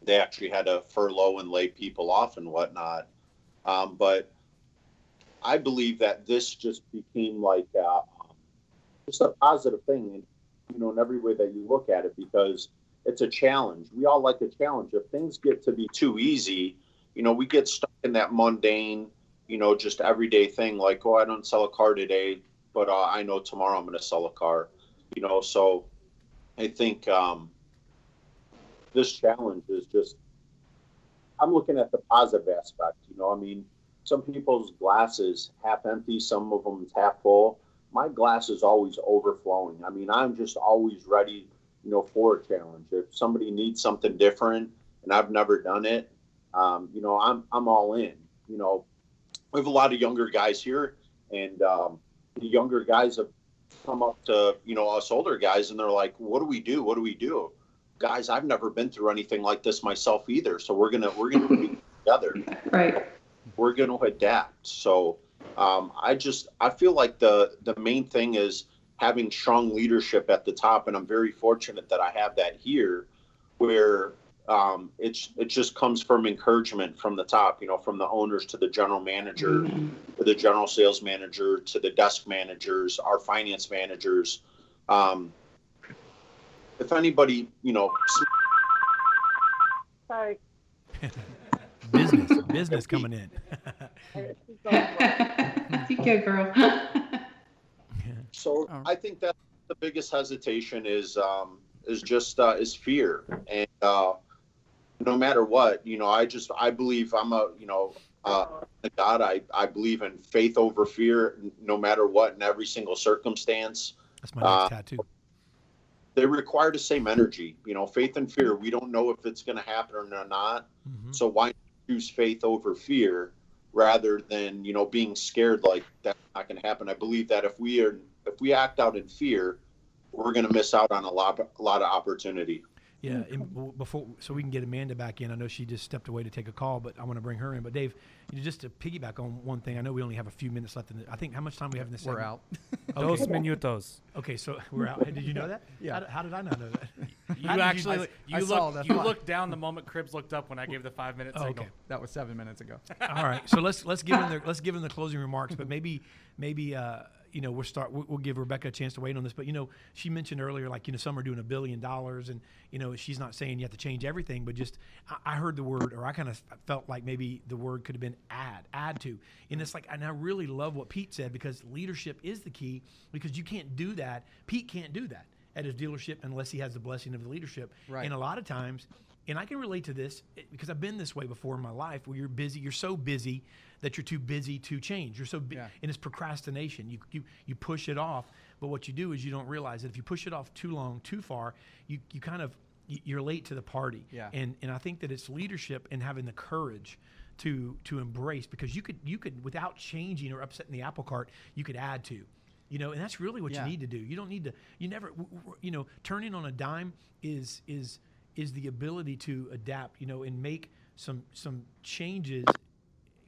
they actually had to furlough and lay people off and whatnot. Um, but I believe that this just became like uh, just a positive thing, you know, in every way that you look at it, because it's a challenge. We all like a challenge. If things get to be too easy, you know, we get stuck in that mundane, you know, just everyday thing. Like, oh, I don't sell a car today, but uh, I know tomorrow I'm going to sell a car. You know, so I think um, this challenge is just. I'm looking at the positive aspect. You know, I mean, some people's glasses half empty, some of them half full. My glass is always overflowing. I mean, I'm just always ready, you know, for a challenge. If somebody needs something different and I've never done it, um, you know, I'm I'm all in. You know, we have a lot of younger guys here, and um, the younger guys have come up to you know us older guys, and they're like, "What do we do? What do we do?" Guys, I've never been through anything like this myself either, so we're gonna we're gonna be together. Right. We're gonna adapt. So um, I just I feel like the the main thing is having strong leadership at the top, and I'm very fortunate that I have that here, where um, it's it just comes from encouragement from the top. You know, from the owners to the general manager, to the general sales manager, to the desk managers, our finance managers. Um, if anybody, you know, Sorry. Business, business coming in. you go, girl. So. I think that the biggest hesitation is um, is just uh, is fear, and uh, no matter what, you know, I just I believe I'm a you know uh, God. I I believe in faith over fear, no matter what, in every single circumstance. That's my next Uh, tattoo. They require the same energy. You know, faith and fear. We don't know if it's going to happen or not. Mhm. So why choose faith over fear rather than you know being scared like that's not going to happen? I believe that if we are if we act out in fear, we're going to miss out on a lot a lot of opportunity. Yeah, and before so we can get Amanda back in. I know she just stepped away to take a call, but I want to bring her in. But Dave, you know, just to piggyback on one thing, I know we only have a few minutes left in the. I think how much time we have in this? We're segment? out. Dos Okay. minutos. Okay, so we're out. Did you know that? Yeah. How, did- how did I not know that? You How did actually, I- you I saw looked, that. you looked down the moment Cribs looked up when I gave the five minute Oh, signal. okay. That was seven minutes ago. All right, so let's let's give him the let's give him the closing remarks, but maybe maybe uh, you know we'll start we'll, we'll give Rebecca a chance to wait on this. But you know she mentioned earlier like you know some are doing a billion dollars, and you know she's not saying you have to change everything, but just I, I heard the word or I kind of felt like maybe the word could have been add add to, and it's like and I really love what Pete said because leadership is the key because you can't do that. Pete can't do that at his dealership unless he has the blessing of the leadership. Right. And a lot of times, and I can relate to this because I've been this way before in my life where you're busy, you're so busy that you're too busy to change. You're so bu- Yeah. and it's procrastination. You, you you push it off, but what you do is you don't realize that if you push it off too long, too far, you you kind of you're late to the party. Yeah. And and I think that it's leadership and having the courage to to embrace because you could you could without changing or upsetting the apple cart, you could add to. You know, and that's really what Yeah. you need to do. You don't need to. You never. You know, turning on a dime is is is the ability to adapt. You know, and make some some changes.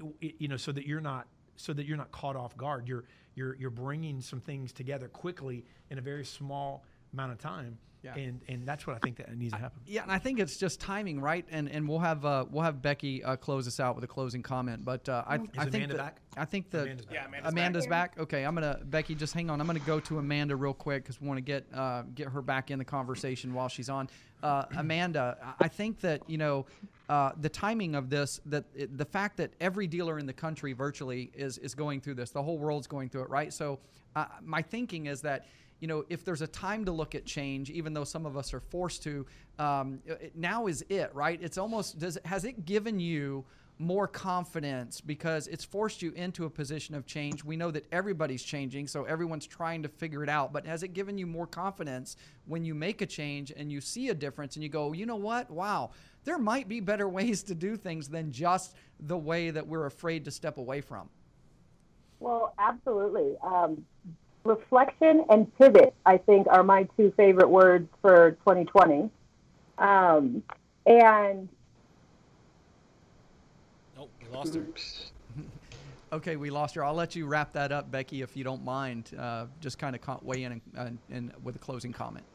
Y- You know, so that you're not so that you're not caught off guard. You're you're you're bringing some things together quickly in a very small amount of time. Yeah. And and that's what I think that needs to happen. Yeah, and I think it's just timing, right? And and we'll have uh, we'll have Becky uh, close us out with a closing comment. But uh, I, I think Amanda that- back? I think the Amanda's back. Yeah, Amanda's Amanda's back. Okay, I'm gonna Becky. Just hang on. I'm gonna go to Amanda real quick because we want to get uh, get her back in the conversation while she's on. Uh, Amanda, I- I think that you know uh, the timing of this, that it, the fact that every dealer in the country virtually is is going through this, the whole world's going through it, right? So uh, my thinking is that you know, if there's a time to look at change, even though some of us are forced to, um, it, now is it, right? It's almost does has it given you more confidence because it's forced you into a position of change. We know that everybody's changing, so everyone's trying to figure it out. But has it given you more confidence when you make a change and you see a difference and you go, you know what? Wow, there might be better ways to do things than just the way that we're afraid to step away from. Well, absolutely. Um, reflection and pivot, I think, are my two favorite words for 2020. Um, and Nope, we lost her. Okay, we lost her. I'll let you wrap that up, Becky, if you don't mind. Uh, just kind of weigh in and, and, and with a closing comment.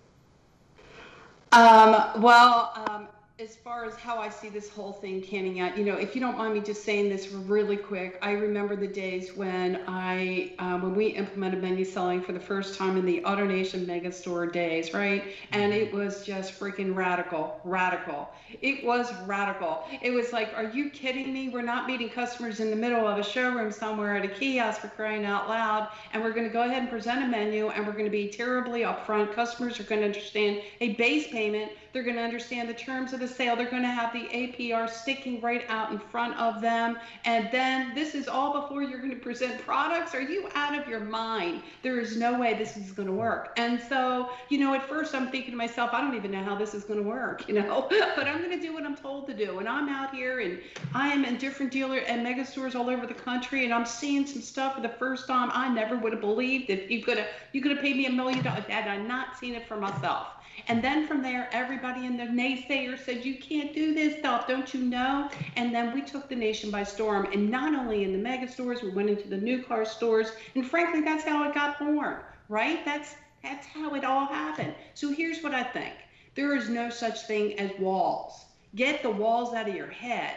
Um, well, um, as far as how I see this whole thing panning out, you know, if you don't mind me just saying this really quick, I remember the days when I, uh, when we implemented menu selling for the first time in the AutoNation Mega Store days, right? And it was just freaking radical, radical. It was radical. It was like, are you kidding me? We're not meeting customers in the middle of a showroom somewhere at a kiosk for crying out loud, and we're going to go ahead and present a menu, and we're going to be terribly upfront. Customers are going to understand a base payment. They're going to understand the terms of the sale, they're going to have the APR sticking right out in front of them. And then this is all before you're going to present products. Are you out of your mind? There is no way this is going to work. And so, you know, at first I'm thinking to myself, I don't even know how this is going to work, you know, but I'm going to do what I'm told to do. And I'm out here and I am in different dealer and mega stores all over the country and I'm seeing some stuff for the first time I never would have believed if you could have you could have paid me a million dollars had I not seen it for myself. And then from there, everybody in the naysayer said, You can't do this stuff, don't you know? And then we took the nation by storm. And not only in the mega stores, we went into the new car stores. And frankly, that's how it got born, right? That's that's how it all happened. So here's what I think. There is no such thing as walls. Get the walls out of your head.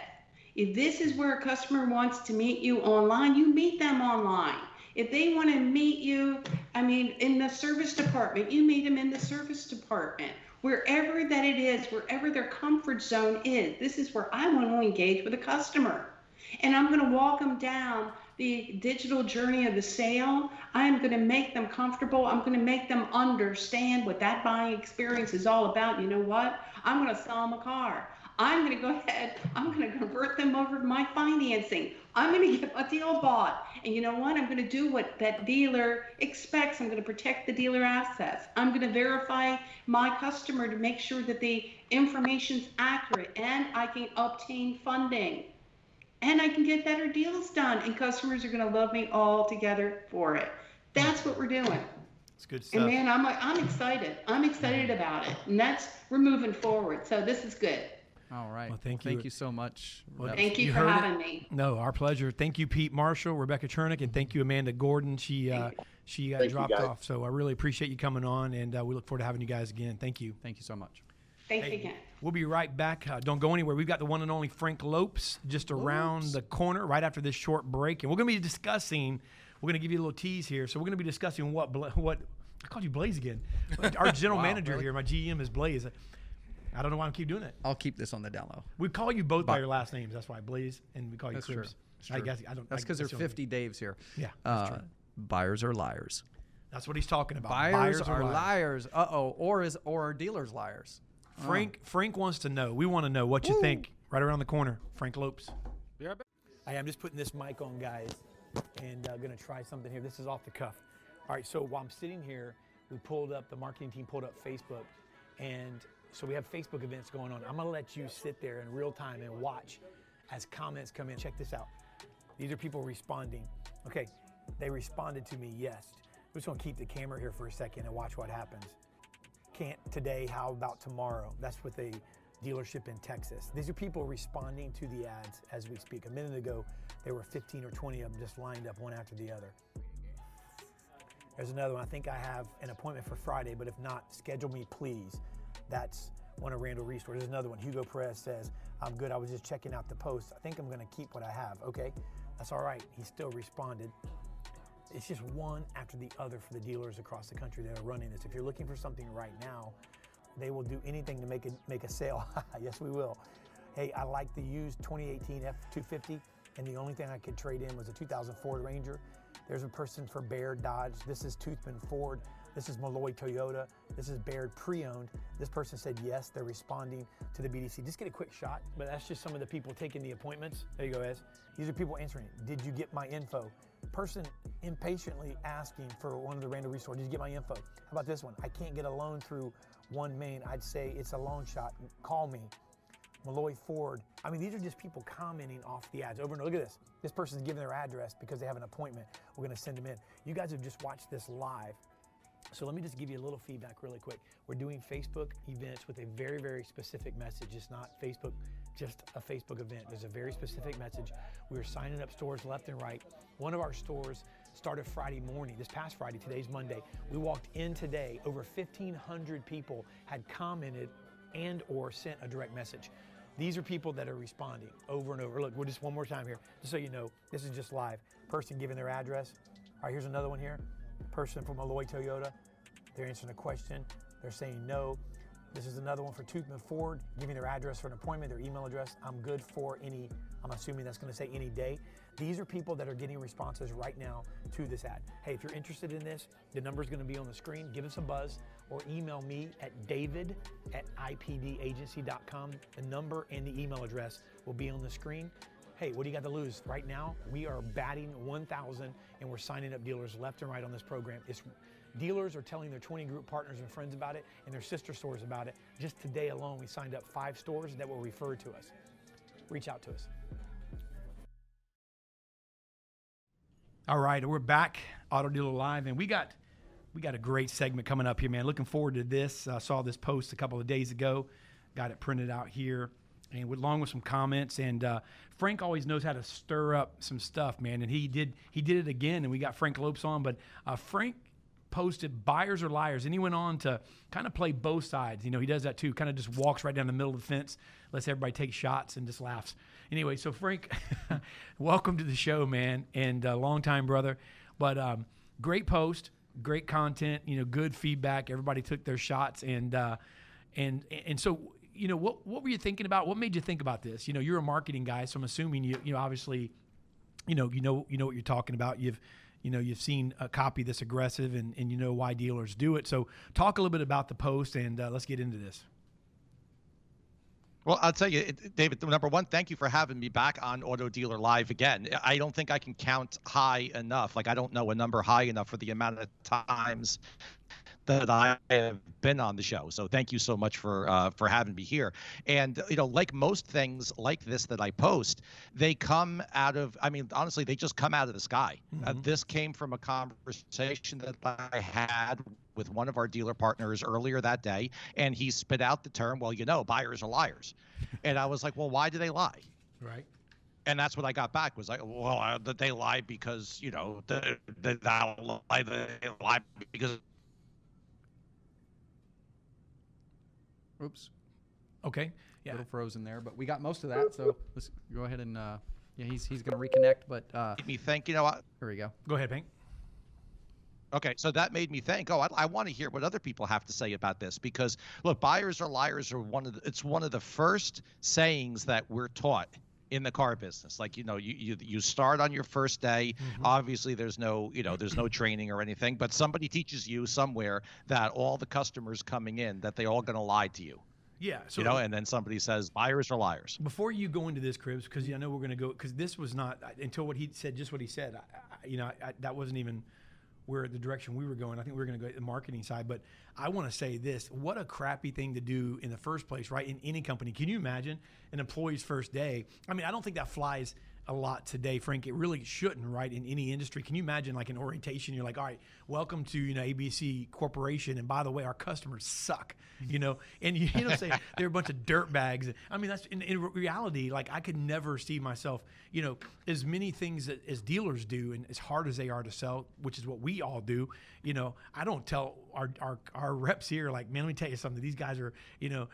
If this is where a customer wants to meet you online, you meet them online. If they want to meet you, I mean, in the service department, you meet them in the service department. Wherever that it is, wherever their comfort zone is, this is where I want to engage with a customer. And I'm going to walk them down the digital journey of the sale. I'm going to make them comfortable. I'm going to make them understand what that buying experience is all about. You know what? I'm going to sell them a car. I'm going to go ahead, I'm going to convert them over to my financing. I'm going to get a deal bought. And you know what? I'm going to do what that dealer expects. I'm going to protect the dealer assets. I'm going to verify my customer to make sure that the information's accurate and I can obtain funding. And I can get better deals done. And customers are going to love me all together for it. That's what we're doing. It's good stuff. And man, I'm I'm excited. I'm excited about it. And that's, we're moving forward. So this is good. All right. Well, thank Thank you. Thank you so much. Well, Thank you, You for heard it. having me. No, our pleasure. Thank you, Pete Marshall, Rebecca Chernek, and thank you, Amanda Gordon. She uh, she uh, dropped off, so I really appreciate you coming on, and uh, we look forward to having you guys again. Thank you. Thank you so much. Thanks Hey, again. We'll be right back. Uh, don't go anywhere. We've got the one and only Frank Lopes just around the corner right after this short break, and we're going to be discussing. We're going to give you a little tease here. So we're going to be discussing what what I called you Blaze again. Our general Wow, manager really? here, my GM is Blaze. I don't know why I keep doing it. I'll keep this on the down low. We call you both by your last names. That's why Blaze, and we call you That's. Cribs. I guess I don't. That's because there's the only- 50 Daves here. Yeah, that's Uh, true. buyers are liars. That's what he's talking about. Buyers, are liars. liars. Uh oh. Or is or are dealers liars? Frank Frank wants to know. We want to know what you think. Right around the corner, Frank Lopes. Hey, I'm just putting this mic on, guys, and uh, gonna try something here. This is off the cuff. All right, so while I'm sitting here, we pulled up the marketing team pulled up Facebook, and so we have Facebook events going on. I'm gonna let you sit there in real time and watch as comments come in. Check this out. These are people responding. Okay, they responded to me. Yes. We're just gonna keep the camera here for a second and watch what happens can't today, how about tomorrow? That's with a dealership in Texas. These are people responding to the ads as we speak. A minute ago, there were 15 or 20 of them just lined up one after the other. There's another one. I think I have an appointment for Friday, but if not, schedule me, please. That's one of Randall Reese. There's another one. Hugo Perez says, I'm good. I was just checking out the post. I think I'm going to keep what I have. Okay, that's all right. He still responded. It's just one after the other for the dealers across the country that are running this. If you're looking for something right now, they will do anything to make a make a sale. yes, we will. Hey, I like the used 2018 F250, and the only thing I could trade in was a 2000 Ford Ranger. There's a person for Bear Dodge. This is Toothman Ford. This is Malloy Toyota. This is Baird pre-owned. This person said yes. They're responding to the BDC. Just get a quick shot, but that's just some of the people taking the appointments. There you go, Ez. These are people answering. Did you get my info? Person impatiently asking for one of the random resources. Did you get my info? How about this one? I can't get a loan through OneMain. I'd say it's a loan shot. Call me. Malloy Ford. I mean, these are just people commenting off the ads over and over. Look at this. This person's giving their address because they have an appointment. We're going to send them in. You guys have just watched this live. So let me just give you a little feedback really quick. We're doing Facebook events with a very, very specific message. It's not Facebook, just a Facebook event. There's a very specific message. We are signing up stores left and right. One of our stores started Friday morning, this past Friday, today's Monday. We walked in today, over 1,500 people had commented and or sent a direct message. These are people that are responding over and over. Look, we're just one more time here, just so you know, this is just live. Person giving their address. All right, here's another one here. Person from Malloy Toyota. They're answering a question. They're saying no. This is another one for Toothman Ford, giving their address for an appointment, their email address. I'm good for any I'm assuming that's going to say any day. These are people that are getting responses right now to this ad. Hey, if you're interested in this, the number is going to be on the screen. Give us a buzz or email me at david at ipdagency.com. The number and the email address will be on the screen. Hey, what do you got to lose? Right now, we are batting 1,000 and we're signing up dealers left and right on this program. It's Dealers are telling their 20 group partners and friends about it and their sister stores about it. Just today alone, we signed up five stores that will refer to us. Reach out to us. All right, we're back, Auto Dealer Live, and we got we got a great segment coming up here, man. Looking forward to this. I saw this post a couple of days ago, got it printed out here, and with, along with some comments. And uh, Frank always knows how to stir up some stuff, man. And he did he did it again, and we got Frank Lopes on. But uh, Frank posted buyers or liars and he went on to kind of play both sides you know he does that too kind of just walks right down the middle of the fence lets everybody take shots and just laughs anyway so frank welcome to the show man and uh, long time brother but um, great post great content you know good feedback everybody took their shots and uh, and and so you know what what were you thinking about what made you think about this you know you're a marketing guy so i'm assuming you you know obviously you know you know you know what you're talking about you've you know you've seen a copy this aggressive and, and you know why dealers do it so talk a little bit about the post and uh, let's get into this well, I'll tell you, David. Number one, thank you for having me back on Auto Dealer Live again. I don't think I can count high enough. Like I don't know a number high enough for the amount of times that I have been on the show. So thank you so much for uh, for having me here. And you know, like most things like this that I post, they come out of. I mean, honestly, they just come out of the sky. Uh, mm-hmm. Uh, this came from a conversation that I had with one of our dealer partners earlier that day, and he spit out the term, "Well, you know, buyers are liars," and I was like, "Well, why do they lie?" Right and that's what I got back was like, well, uh, they lie because you know the the lie they lie because Oops. Okay. Yeah. A little frozen there, but we got most of that. So let's go ahead and uh, yeah, he's he's going to reconnect. But uh, made me think. You know what? Here we go. Go ahead, Pink. Okay, so that made me think. Oh, I, I want to hear what other people have to say about this because look, buyers are liars are one of the, it's one of the first sayings that we're taught in the car business. Like you know, you you, you start on your first day. Mm-hmm. Obviously, there's no you know there's no training or anything, but somebody teaches you somewhere that all the customers coming in that they all going to lie to you. Yeah, so you know, and then somebody says buyers are liars. Before you go into this, Cribs, because I know we're going to go because this was not until what he said, just what he said. I, I, you know, I, that wasn't even where the direction we were going. I think we were going to go the marketing side, but I want to say this: what a crappy thing to do in the first place, right? In any company, can you imagine an employee's first day? I mean, I don't think that flies a lot today, Frank. It really shouldn't, right? In any industry, can you imagine like an orientation? You're like, all right, welcome to you know ABC Corporation, and by the way, our customers suck, you know, and you, you know, say they're a bunch of dirt bags. I mean, that's in, in, reality. Like, I could never see myself, you know, as many things that, as dealers do, and as hard as they are to sell, which is what we all do. You know, I don't tell our our, our reps here like, man, let me tell you something. These guys are, you know,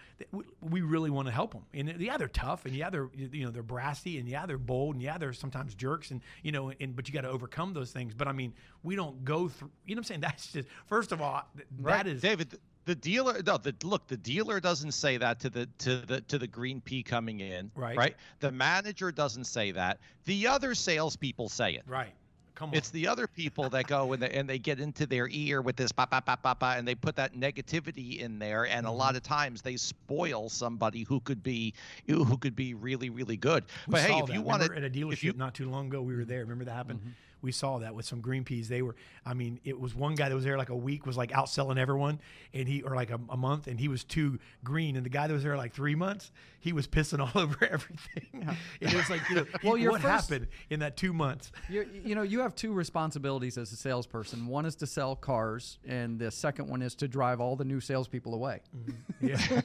we really want to help them, and yeah, they're tough, and yeah, they're you know they're brassy, and yeah, they're bold, and yeah, they're sometimes jerks, and you know, and but you got to overcome those things. But I mean, we don't go through. You know what I'm saying? That's just first of all, that right. is David. The dealer, no, the look, the dealer doesn't say that to the to the to the green pea coming in, right? Right. The manager doesn't say that. The other salespeople say it, right? Come on. It's the other people that go and they, and they get into their ear with this ba ba ba ba ba, and they put that negativity in there, and mm-hmm. a lot of times they spoil somebody who could be who could be really really good. We but hey, if that. you want to at a dealership you, not too long ago, we were there. Remember that happened? Mm-hmm we saw that with some green peas. They were, I mean, it was one guy that was there like a week was like outselling everyone, and he or like a, a month, and he was too green, and the guy that was there like three months, he was pissing all over everything. Yeah. it was like, you know, well, what first, happened in that two months? you know, you have two responsibilities as a salesperson. One is to sell cars, and the second one is to drive all the new salespeople away. Mm-hmm. Yeah,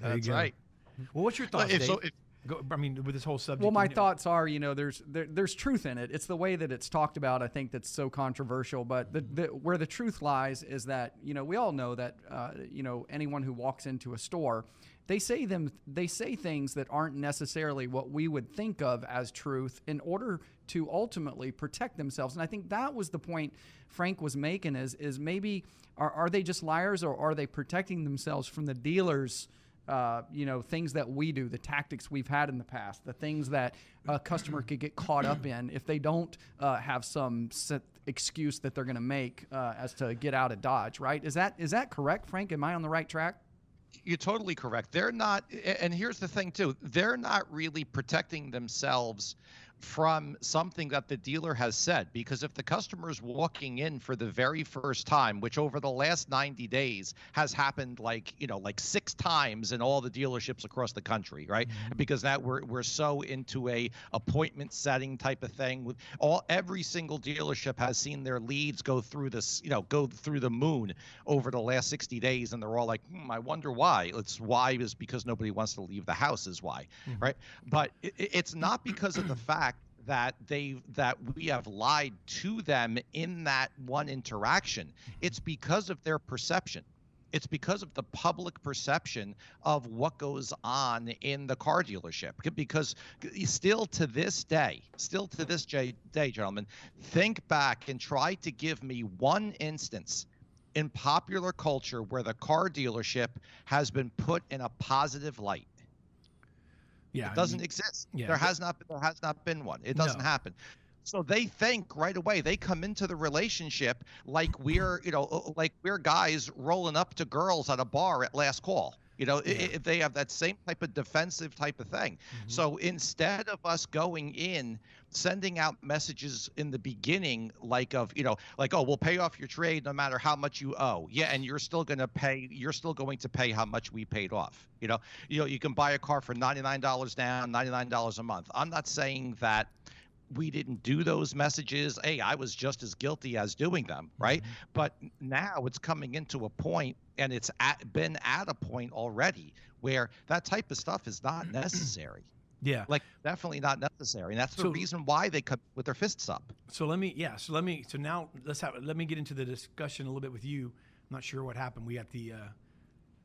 that's right. Well, what's your thoughts, if, so, if, Go, I mean, with this whole subject. Well, my thoughts are, you know, there's there, there's truth in it. It's the way that it's talked about. I think that's so controversial. But the, the where the truth lies is that you know we all know that uh, you know anyone who walks into a store, they say them they say things that aren't necessarily what we would think of as truth in order to ultimately protect themselves. And I think that was the point Frank was making is is maybe are, are they just liars or are they protecting themselves from the dealers? Uh, you know, things that we do, the tactics we've had in the past, the things that a customer could get caught up in if they don't uh, have some excuse that they're going to make uh, as to get out of Dodge, right? Is that is that correct, Frank? Am I on the right track? You're totally correct. They're not, and here's the thing too. They're not really protecting themselves from something that the dealer has said because if the customer is walking in for the very first time which over the last 90 days has happened like you know like six times in all the dealerships across the country right mm-hmm. because that we're, we're so into a appointment setting type of thing with all every single dealership has seen their leads go through this you know go through the moon over the last 60 days and they're all like hmm, i wonder why it's why is because nobody wants to leave the house is why mm-hmm. right but it, it's not because of the fact that they that we have lied to them in that one interaction. It's because of their perception. It's because of the public perception of what goes on in the car dealership. Because still to this day still to this day gentlemen think back and try to give me one instance in popular culture where the car dealership has been put in a positive light yeah, it doesn't exist. Yeah, there has not there has not been one. It doesn't no. happen. So they think right away. They come into the relationship like we're, you know, like we're guys rolling up to girls at a bar at last call. You know, yeah. it, they have that same type of defensive type of thing. Mm-hmm. So instead of us going in, sending out messages in the beginning, like of, you know, like, oh, we'll pay off your trade no matter how much you owe. Yeah, and you're still going to pay. You're still going to pay how much we paid off. You know, you know, you can buy a car for ninety nine dollars down, ninety nine dollars a month. I'm not saying that we didn't do those messages. Hey, I was just as guilty as doing them, right? Mm-hmm. But now it's coming into a point, and it's at, been at a point already where that type of stuff is not necessary. Yeah. Like definitely not necessary. And that's the so, reason why they cut with their fists up. So let me yeah, so let me so now let's have let me get into the discussion a little bit with you. I'm not sure what happened. We got the uh,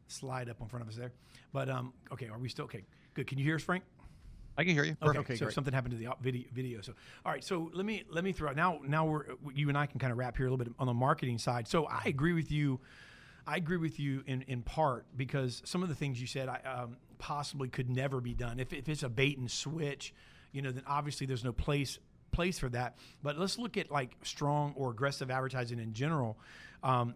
slide up in front of us there. But um okay, are we still okay? Good. Can you hear us, Frank? I can hear you. Perfect. Okay, so great. something happened to the video, video. So, all right. So let me let me throw out now. Now we're you and I can kind of wrap here a little bit on the marketing side. So I agree with you. I agree with you in in part because some of the things you said I um, possibly could never be done. If if it's a bait and switch, you know, then obviously there's no place place for that. But let's look at like strong or aggressive advertising in general. Um,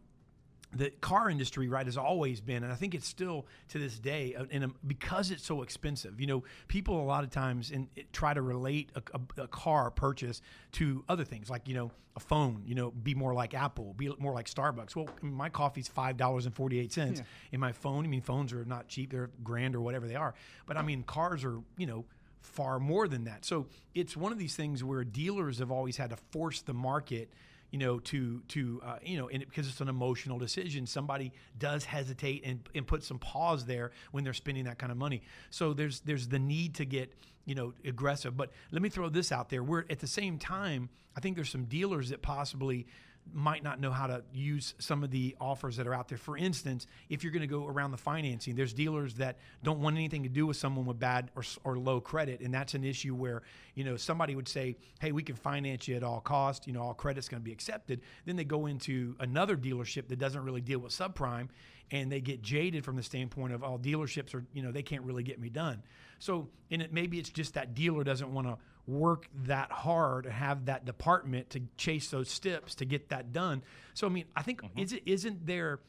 the car industry, right, has always been, and I think it's still to this day, uh, in a, because it's so expensive. You know, people a lot of times in, try to relate a, a, a, car purchase to other things, like you know, a phone. You know, be more like Apple, be more like Starbucks. Well, I mean, my coffee's five dollars and forty eight cents. Yeah. In my phone, I mean, phones are not cheap; they're grand or whatever they are. But I mean, cars are, you know far more than that. So it's one of these things where dealers have always had to force the market you know, to to uh, you know, and it, because it's an emotional decision, somebody does hesitate and, and put some pause there when they're spending that kind of money. So there's there's the need to get you know aggressive. But let me throw this out there: we're at the same time, I think there's some dealers that possibly might not know how to use some of the offers that are out there. For instance, if you're going to go around the financing, there's dealers that don't want anything to do with someone with bad or, or low credit, and that's an issue where you know somebody would say, "Hey, we can finance you at all cost. You know, all credit's going to be accepted." Then they go into another dealership that doesn't really deal with subprime, and they get jaded from the standpoint of all oh, dealerships are you know they can't really get me done. So, and it maybe it's just that dealer doesn't want to work that hard and have that department to chase those stips to get that done. So I mean, I think mm-hmm. is it isn't there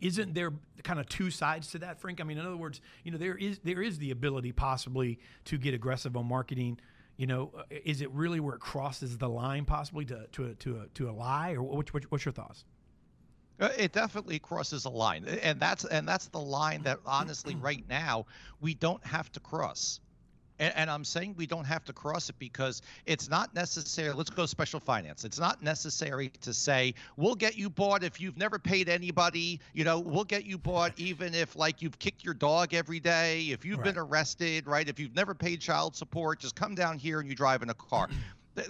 isn't there kind of two sides to that, Frank? I mean, in other words, you know, there is there is the ability possibly to get aggressive on marketing. You know, uh, is it really where it crosses the line possibly to to a, to a, to a lie, or what, what's your thoughts? Uh, it definitely crosses a line, and that's and that's the line that honestly, right now, we don't have to cross. And, and, I'm saying we don't have to cross it because it's not necessary. Let's go special finance. It's not necessary to say we'll get you bought if you've never paid anybody. You know, we'll get you bought even if like you've kicked your dog every day, if you've right. been arrested, right? If you've never paid child support, just come down here and you drive in a car.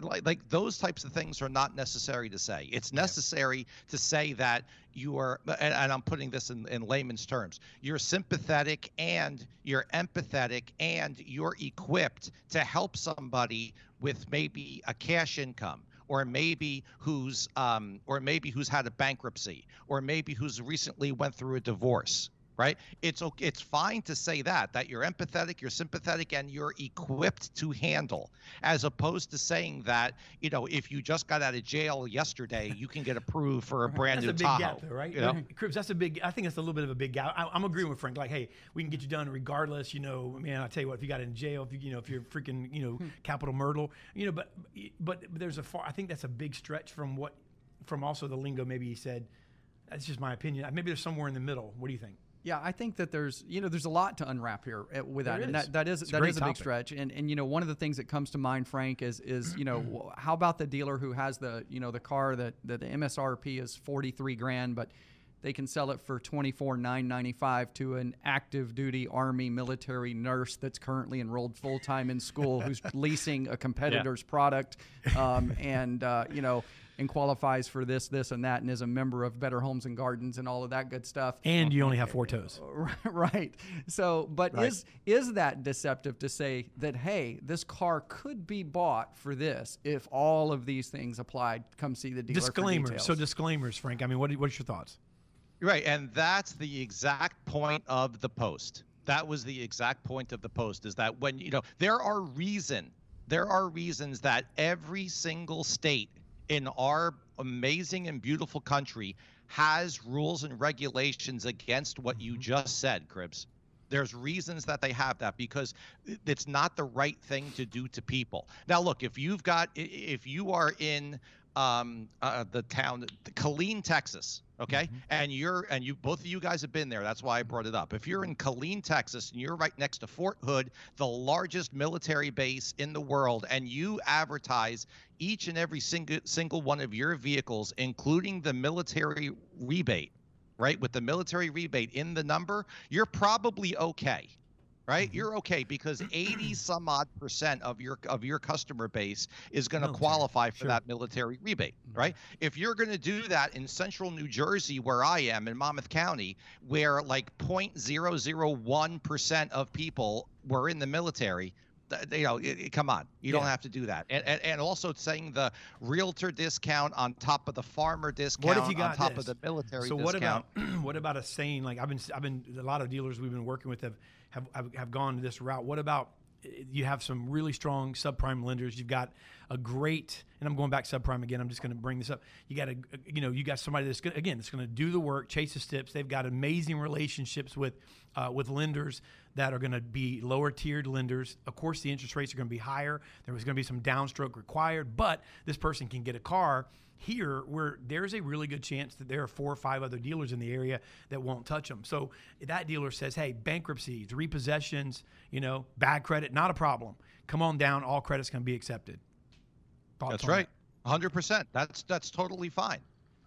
Like, like those types of things are not necessary to say. It's necessary yeah. to say that you are, and, and I'm putting this in, in layman's terms, you're sympathetic and you're empathetic and you're equipped to help somebody with maybe a cash income or maybe who's um, or maybe who's had a bankruptcy or maybe who's recently went through a divorce right? It's okay, it's fine to say that that you're empathetic, you're sympathetic, and you're equipped to handle, as opposed to saying that you know if you just got out of jail yesterday, you can get approved for a brand That's new a big Tahoe. gap, though, right? You know? Cribs, that's a big. I think that's a little bit of a big gap. I, I'm agreeing with Frank. Like, hey, we can get you done regardless. You know, man, I tell you what, if you got in jail, if you, you know, if you're freaking, you know, hmm. capital murder, you know, but but there's a far. I think that's a big stretch from what, from also the lingo. Maybe he said. That's just my opinion. Maybe there's somewhere in the middle. What do you think? Yeah, I think that there's you know there's a lot to unwrap here uh, with that, and that that is It's a that great is a big stretch. And and you know one of the things that comes to mind, Frank, is is you know how about the dealer who has the you know the car that, that the MSRP is forty three grand, but they can sell it for twenty four nine ninety five to an active duty Army military nurse that's currently enrolled full time in school who's leasing a competitor's product, um, and uh, you know. And qualifies for this, this, and that, and is a member of Better Homes and Gardens and all of that good stuff. And you only have four toes. right. So, but Right. is is that deceptive to say that hey, this car could be bought for this if all of these things applied? Come see the dealer. for Disclaimers. details. So disclaimers, Frank. I mean, what what's your thoughts? Right, and that's the exact point of the post. That was the exact point of the post is that when you know there are reason there are reasons that every single state in our amazing and beautiful country has rules and regulations against what you mm-hmm. just said, Cribs. There's reasons that they have that because it's not the right thing to do to people. Now, look, if you've got, if you are in um, uh, the town, Killeen, Texas, okay, and you're, and you, both of you guys have been there. That's why I brought it up. If you're in Killeen, Texas, and you're right next to Fort Hood, the largest military base in the world, and you advertise each and every single single one of your vehicles, including the military rebate, right? With the military rebate in the number, you're probably okay. Right, Mm-hmm. you're okay because 80 some odd percent of your of your customer base is going to Military, qualify for sure. that military rebate, Mm-hmm. right? If you're going to do that in central New Jersey, where I am in Monmouth County, where like 0.001% of people were in the military, you know, it, it- come on, you don't have to do that. And, and, and also saying the realtor discount on top of the farmer discount What if you got on top this? of the military So what about what about a saying like I've been I've been a lot of dealers we've been working with have have have, have gone this route. What about you have some really strong subprime lenders. You've got a great, and I'm going back subprime again. I'm just going to bring this up. You got a, you know, you got somebody that's gonna, again, that's going to do the work, chase the stips. They've got amazing relationships with uh, with lenders that are going to be lower tiered lenders. Of course, the interest rates are going to be higher. There was going to be some downstroke required, but this person can get a car here where there's a really good chance that there are four or five other dealers in the area that won't touch them. So that dealer says, hey, bankruptcies, repossessions, you know, bad credit, not a problem. Come on down. All credits can be accepted. Thoughts That's right. 100%. That's that's totally fine.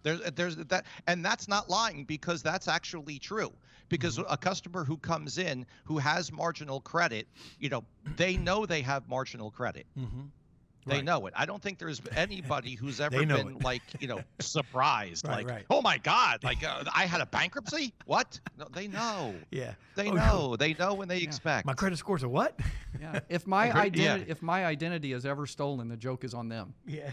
There's there's that and that's not lying because that's actually true. Because Mm-hmm. a customer who comes in who has marginal credit, you know, they know they have marginal credit. Mm-hmm. They Right. know it. I don't think there's anybody who's ever been it. like, you know, surprised. Right, like, right. oh my God, like uh, I had a bankruptcy? What? No, they know. Yeah. They Oh, know. They know when they expect. My credit scores are what? Yeah. If my Agree- yeah. identity, if my identity is ever stolen, the joke is on them. yeah.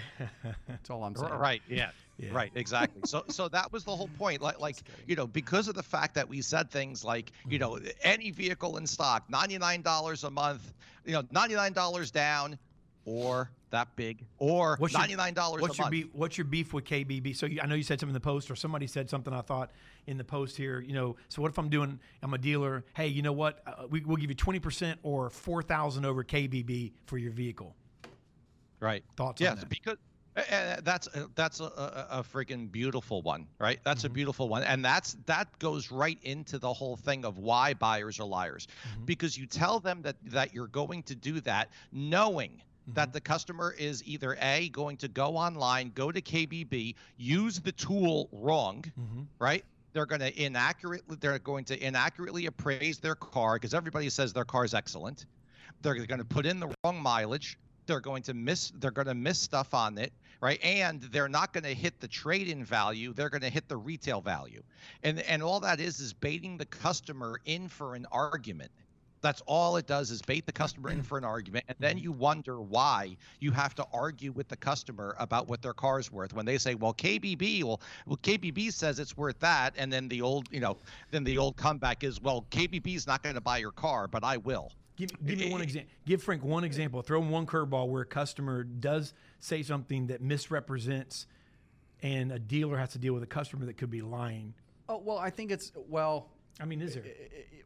That's all I'm saying. Right. Yeah. Yeah. Right. Exactly. So so that was the whole point. Like like you know because of the fact that we said things like you know Mm-hmm. any vehicle in stock ninety nine dollars a month you know ninety nine dollars down or that big or What's your- ninety nine dollars a What's your month. beef? What's your beef with KBB? So you, I know you said something in the post, or somebody said something. I thought in the post here. You know, so what if I'm doing? I'm a dealer. Hey, you know what? Uh, we, we'll give you twenty percent or four thousand over KBB for your vehicle. Right. Thoughts on Yes, that? because uh, that's uh, that's a, a, a freaking beautiful one, right? That's Mm-hmm. a beautiful one, and that's that goes right into the whole thing of why buyers are liars, Mm-hmm. because you tell them that that you're going to do that, knowing. Mm-hmm. That the customer is either A, going to go online, go to KBB, use the tool wrong, Mm-hmm. right? They're going to inaccurately they're going to inaccurately appraise their car because everybody says their car is excellent. They're going to put in the wrong mileage. They're going to miss they're going to miss stuff on it, right? And they're not going to hit the trade-in value. They're going to hit the retail value. And and all that is is baiting the customer in for an argument. That's all it does is bait the customer in for an argument, and then mm-hmm. you wonder why you have to argue with the customer about what their car's worth when they say, "Well, KBB, well, well, KBB says it's worth that," and then the old, you know, then the old comeback is, "Well, KBB's not going to buy your car, but I will." Give, give me one example. Give Frank one example. Throw him one curveball where a customer does say something that misrepresents, and a dealer has to deal with a customer that could be lying. Oh well, I think it's well. I mean, is there?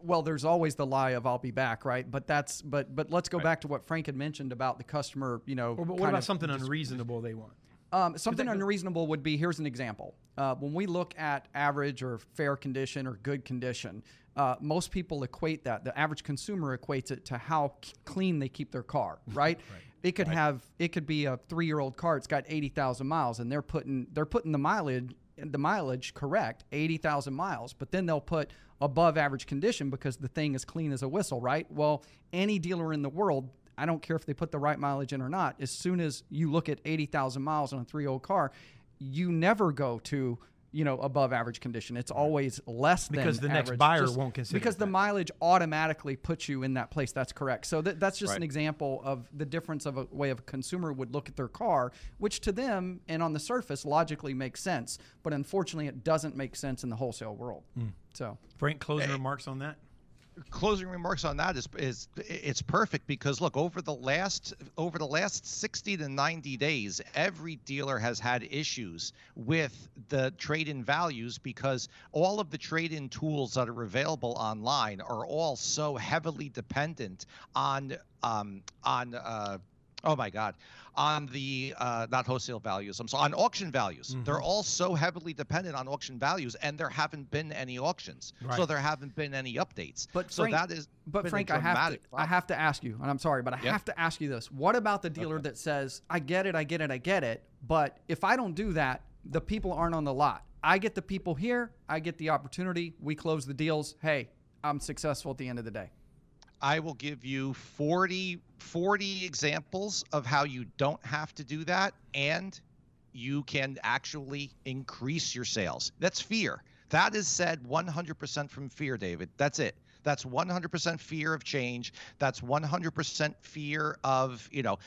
Well, there's always the lie of "I'll be back," right? But that's but but let's go back to what Frank had mentioned about the customer. You know, Or but what about something just- unreasonable they want? Um, something unreasonable would be here's an example. Uh, when we look at average or fair condition or good condition, uh, most people equate that. The average consumer equates it to how c- clean they keep their car, right? It could have it could be a three year old car. It's got eighty thousand miles, and they're putting they're putting the mileage the mileage correct eighty thousand miles, but then they'll put above average condition because the thing is clean as a whistle, right? Well, any dealer in the world I don't care if they put the right mileage in or not. As soon as you look at 80,000 miles on a three old car, you never go to, you know, above average condition. It's always less than Because the next average, buyer won't consider Because it the that. mileage automatically puts you in that place. That's correct. So that, that's just an example of the difference of a way of a consumer would look at their car, which to them and on the surface logically makes sense, but unfortunately it doesn't make sense in the wholesale world. Hmm. So Frank, closing remarks on that? Closing remarks on that is is it's perfect because look over the last over the last 60 to 90 days every dealer has had issues with the trade-in values because all of the trade-in tools that are available online are all so heavily dependent on um on uh oh my god on the uh, not wholesale values i'm sorry on auction values they're all so heavily dependent on auction values and there haven't been any auctions so there haven't been any updates But so Frank- that is But Frank, I have to, I have to ask you, and I'm sorry, but I Yeah. have to ask you this: What about the dealer that says, "I get it, I get it, I get it," but if I don't do that, the people aren't on the lot. I get the people here, I get the opportunity, we close the deals. Hey, I'm successful at the end of the day. I will give you 40, 40 examples of how you don't have to do that and you can actually increase your sales. That's fear. That is said 100% from fear, David. That's it. That's 100% fear of change. That's 100% fear of, you know,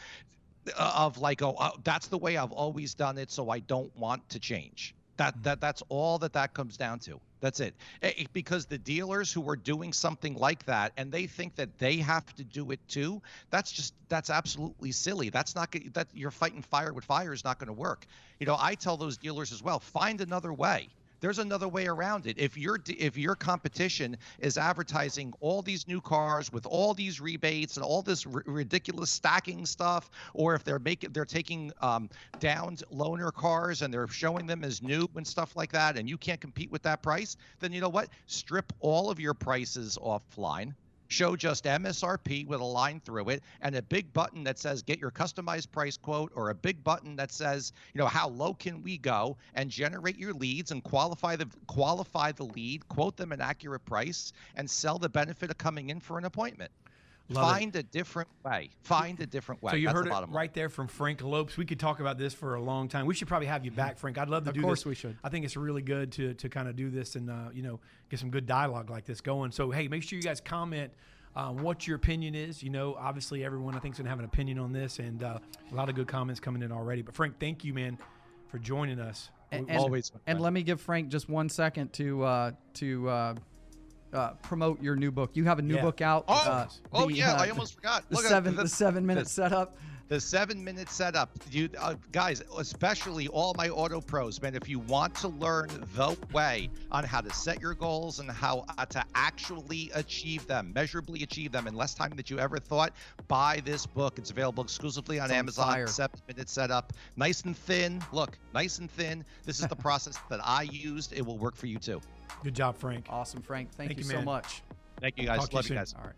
of like, oh, uh, that's the way I've always done it, so I don't want to change. That that that's all that that comes down to. That's it. Because the dealers who are doing something like that and they think that they have to do it too, that's just that's absolutely silly. That's not that you're fighting fire with fire is not going to work. You know, I tell those dealers as well, find another way. There's another way around it. If your if your competition is advertising all these new cars with all these rebates and all this r- ridiculous stacking stuff, or if they're making they're taking um, downed loaner cars and they're showing them as new and stuff like that, and you can't compete with that price, then you know what? Strip all of your prices offline. Show just MSRP with a line through it and a big button that says get your customized price quote or a big button that says, you know, how low can we go and generate your leads and qualify the qualify the lead, quote them an accurate price and sell the benefit of coming in for an appointment. Love it. Find a different way. Find a different way. So you That's heard the it bottom line. right there from Frank Lopes. We could talk about this for a long time. We should probably have you back, Frank. I'd love to Of do course this. we should. I think it's really good to to kind of do this and uh, you know get some good dialogue like this going. So hey, make sure you guys comment. Um, what your opinion is, you know, obviously everyone I think is going to have an opinion on this, and uh, a lot of good comments coming in already. But Frank, thank you, man, for joining us. And, We- and- Always, And let me give Frank just one second to uh, to uh, promote your new book. You have a new Yeah. book out. Oh, uh, oh the, yeah, uh, I almost forgot. the Look at seven the- the seven minute setup. The seven minute setup you uh, guys especially all my auto pros man if you want to learn the way on how to set your goals and how uh, to actually achieve them measurably achieve them in less time than you ever thought buy this book. It's available exclusively on It's on amazon. fire. seven minute setup. Nice and thin. Look nice and thin. This is the process that i used. It will work for you too. Good job, Frank. Awesome, Frank. Thank, Thank you, you, so much. thank you guys. Talk to you love you guys. All right.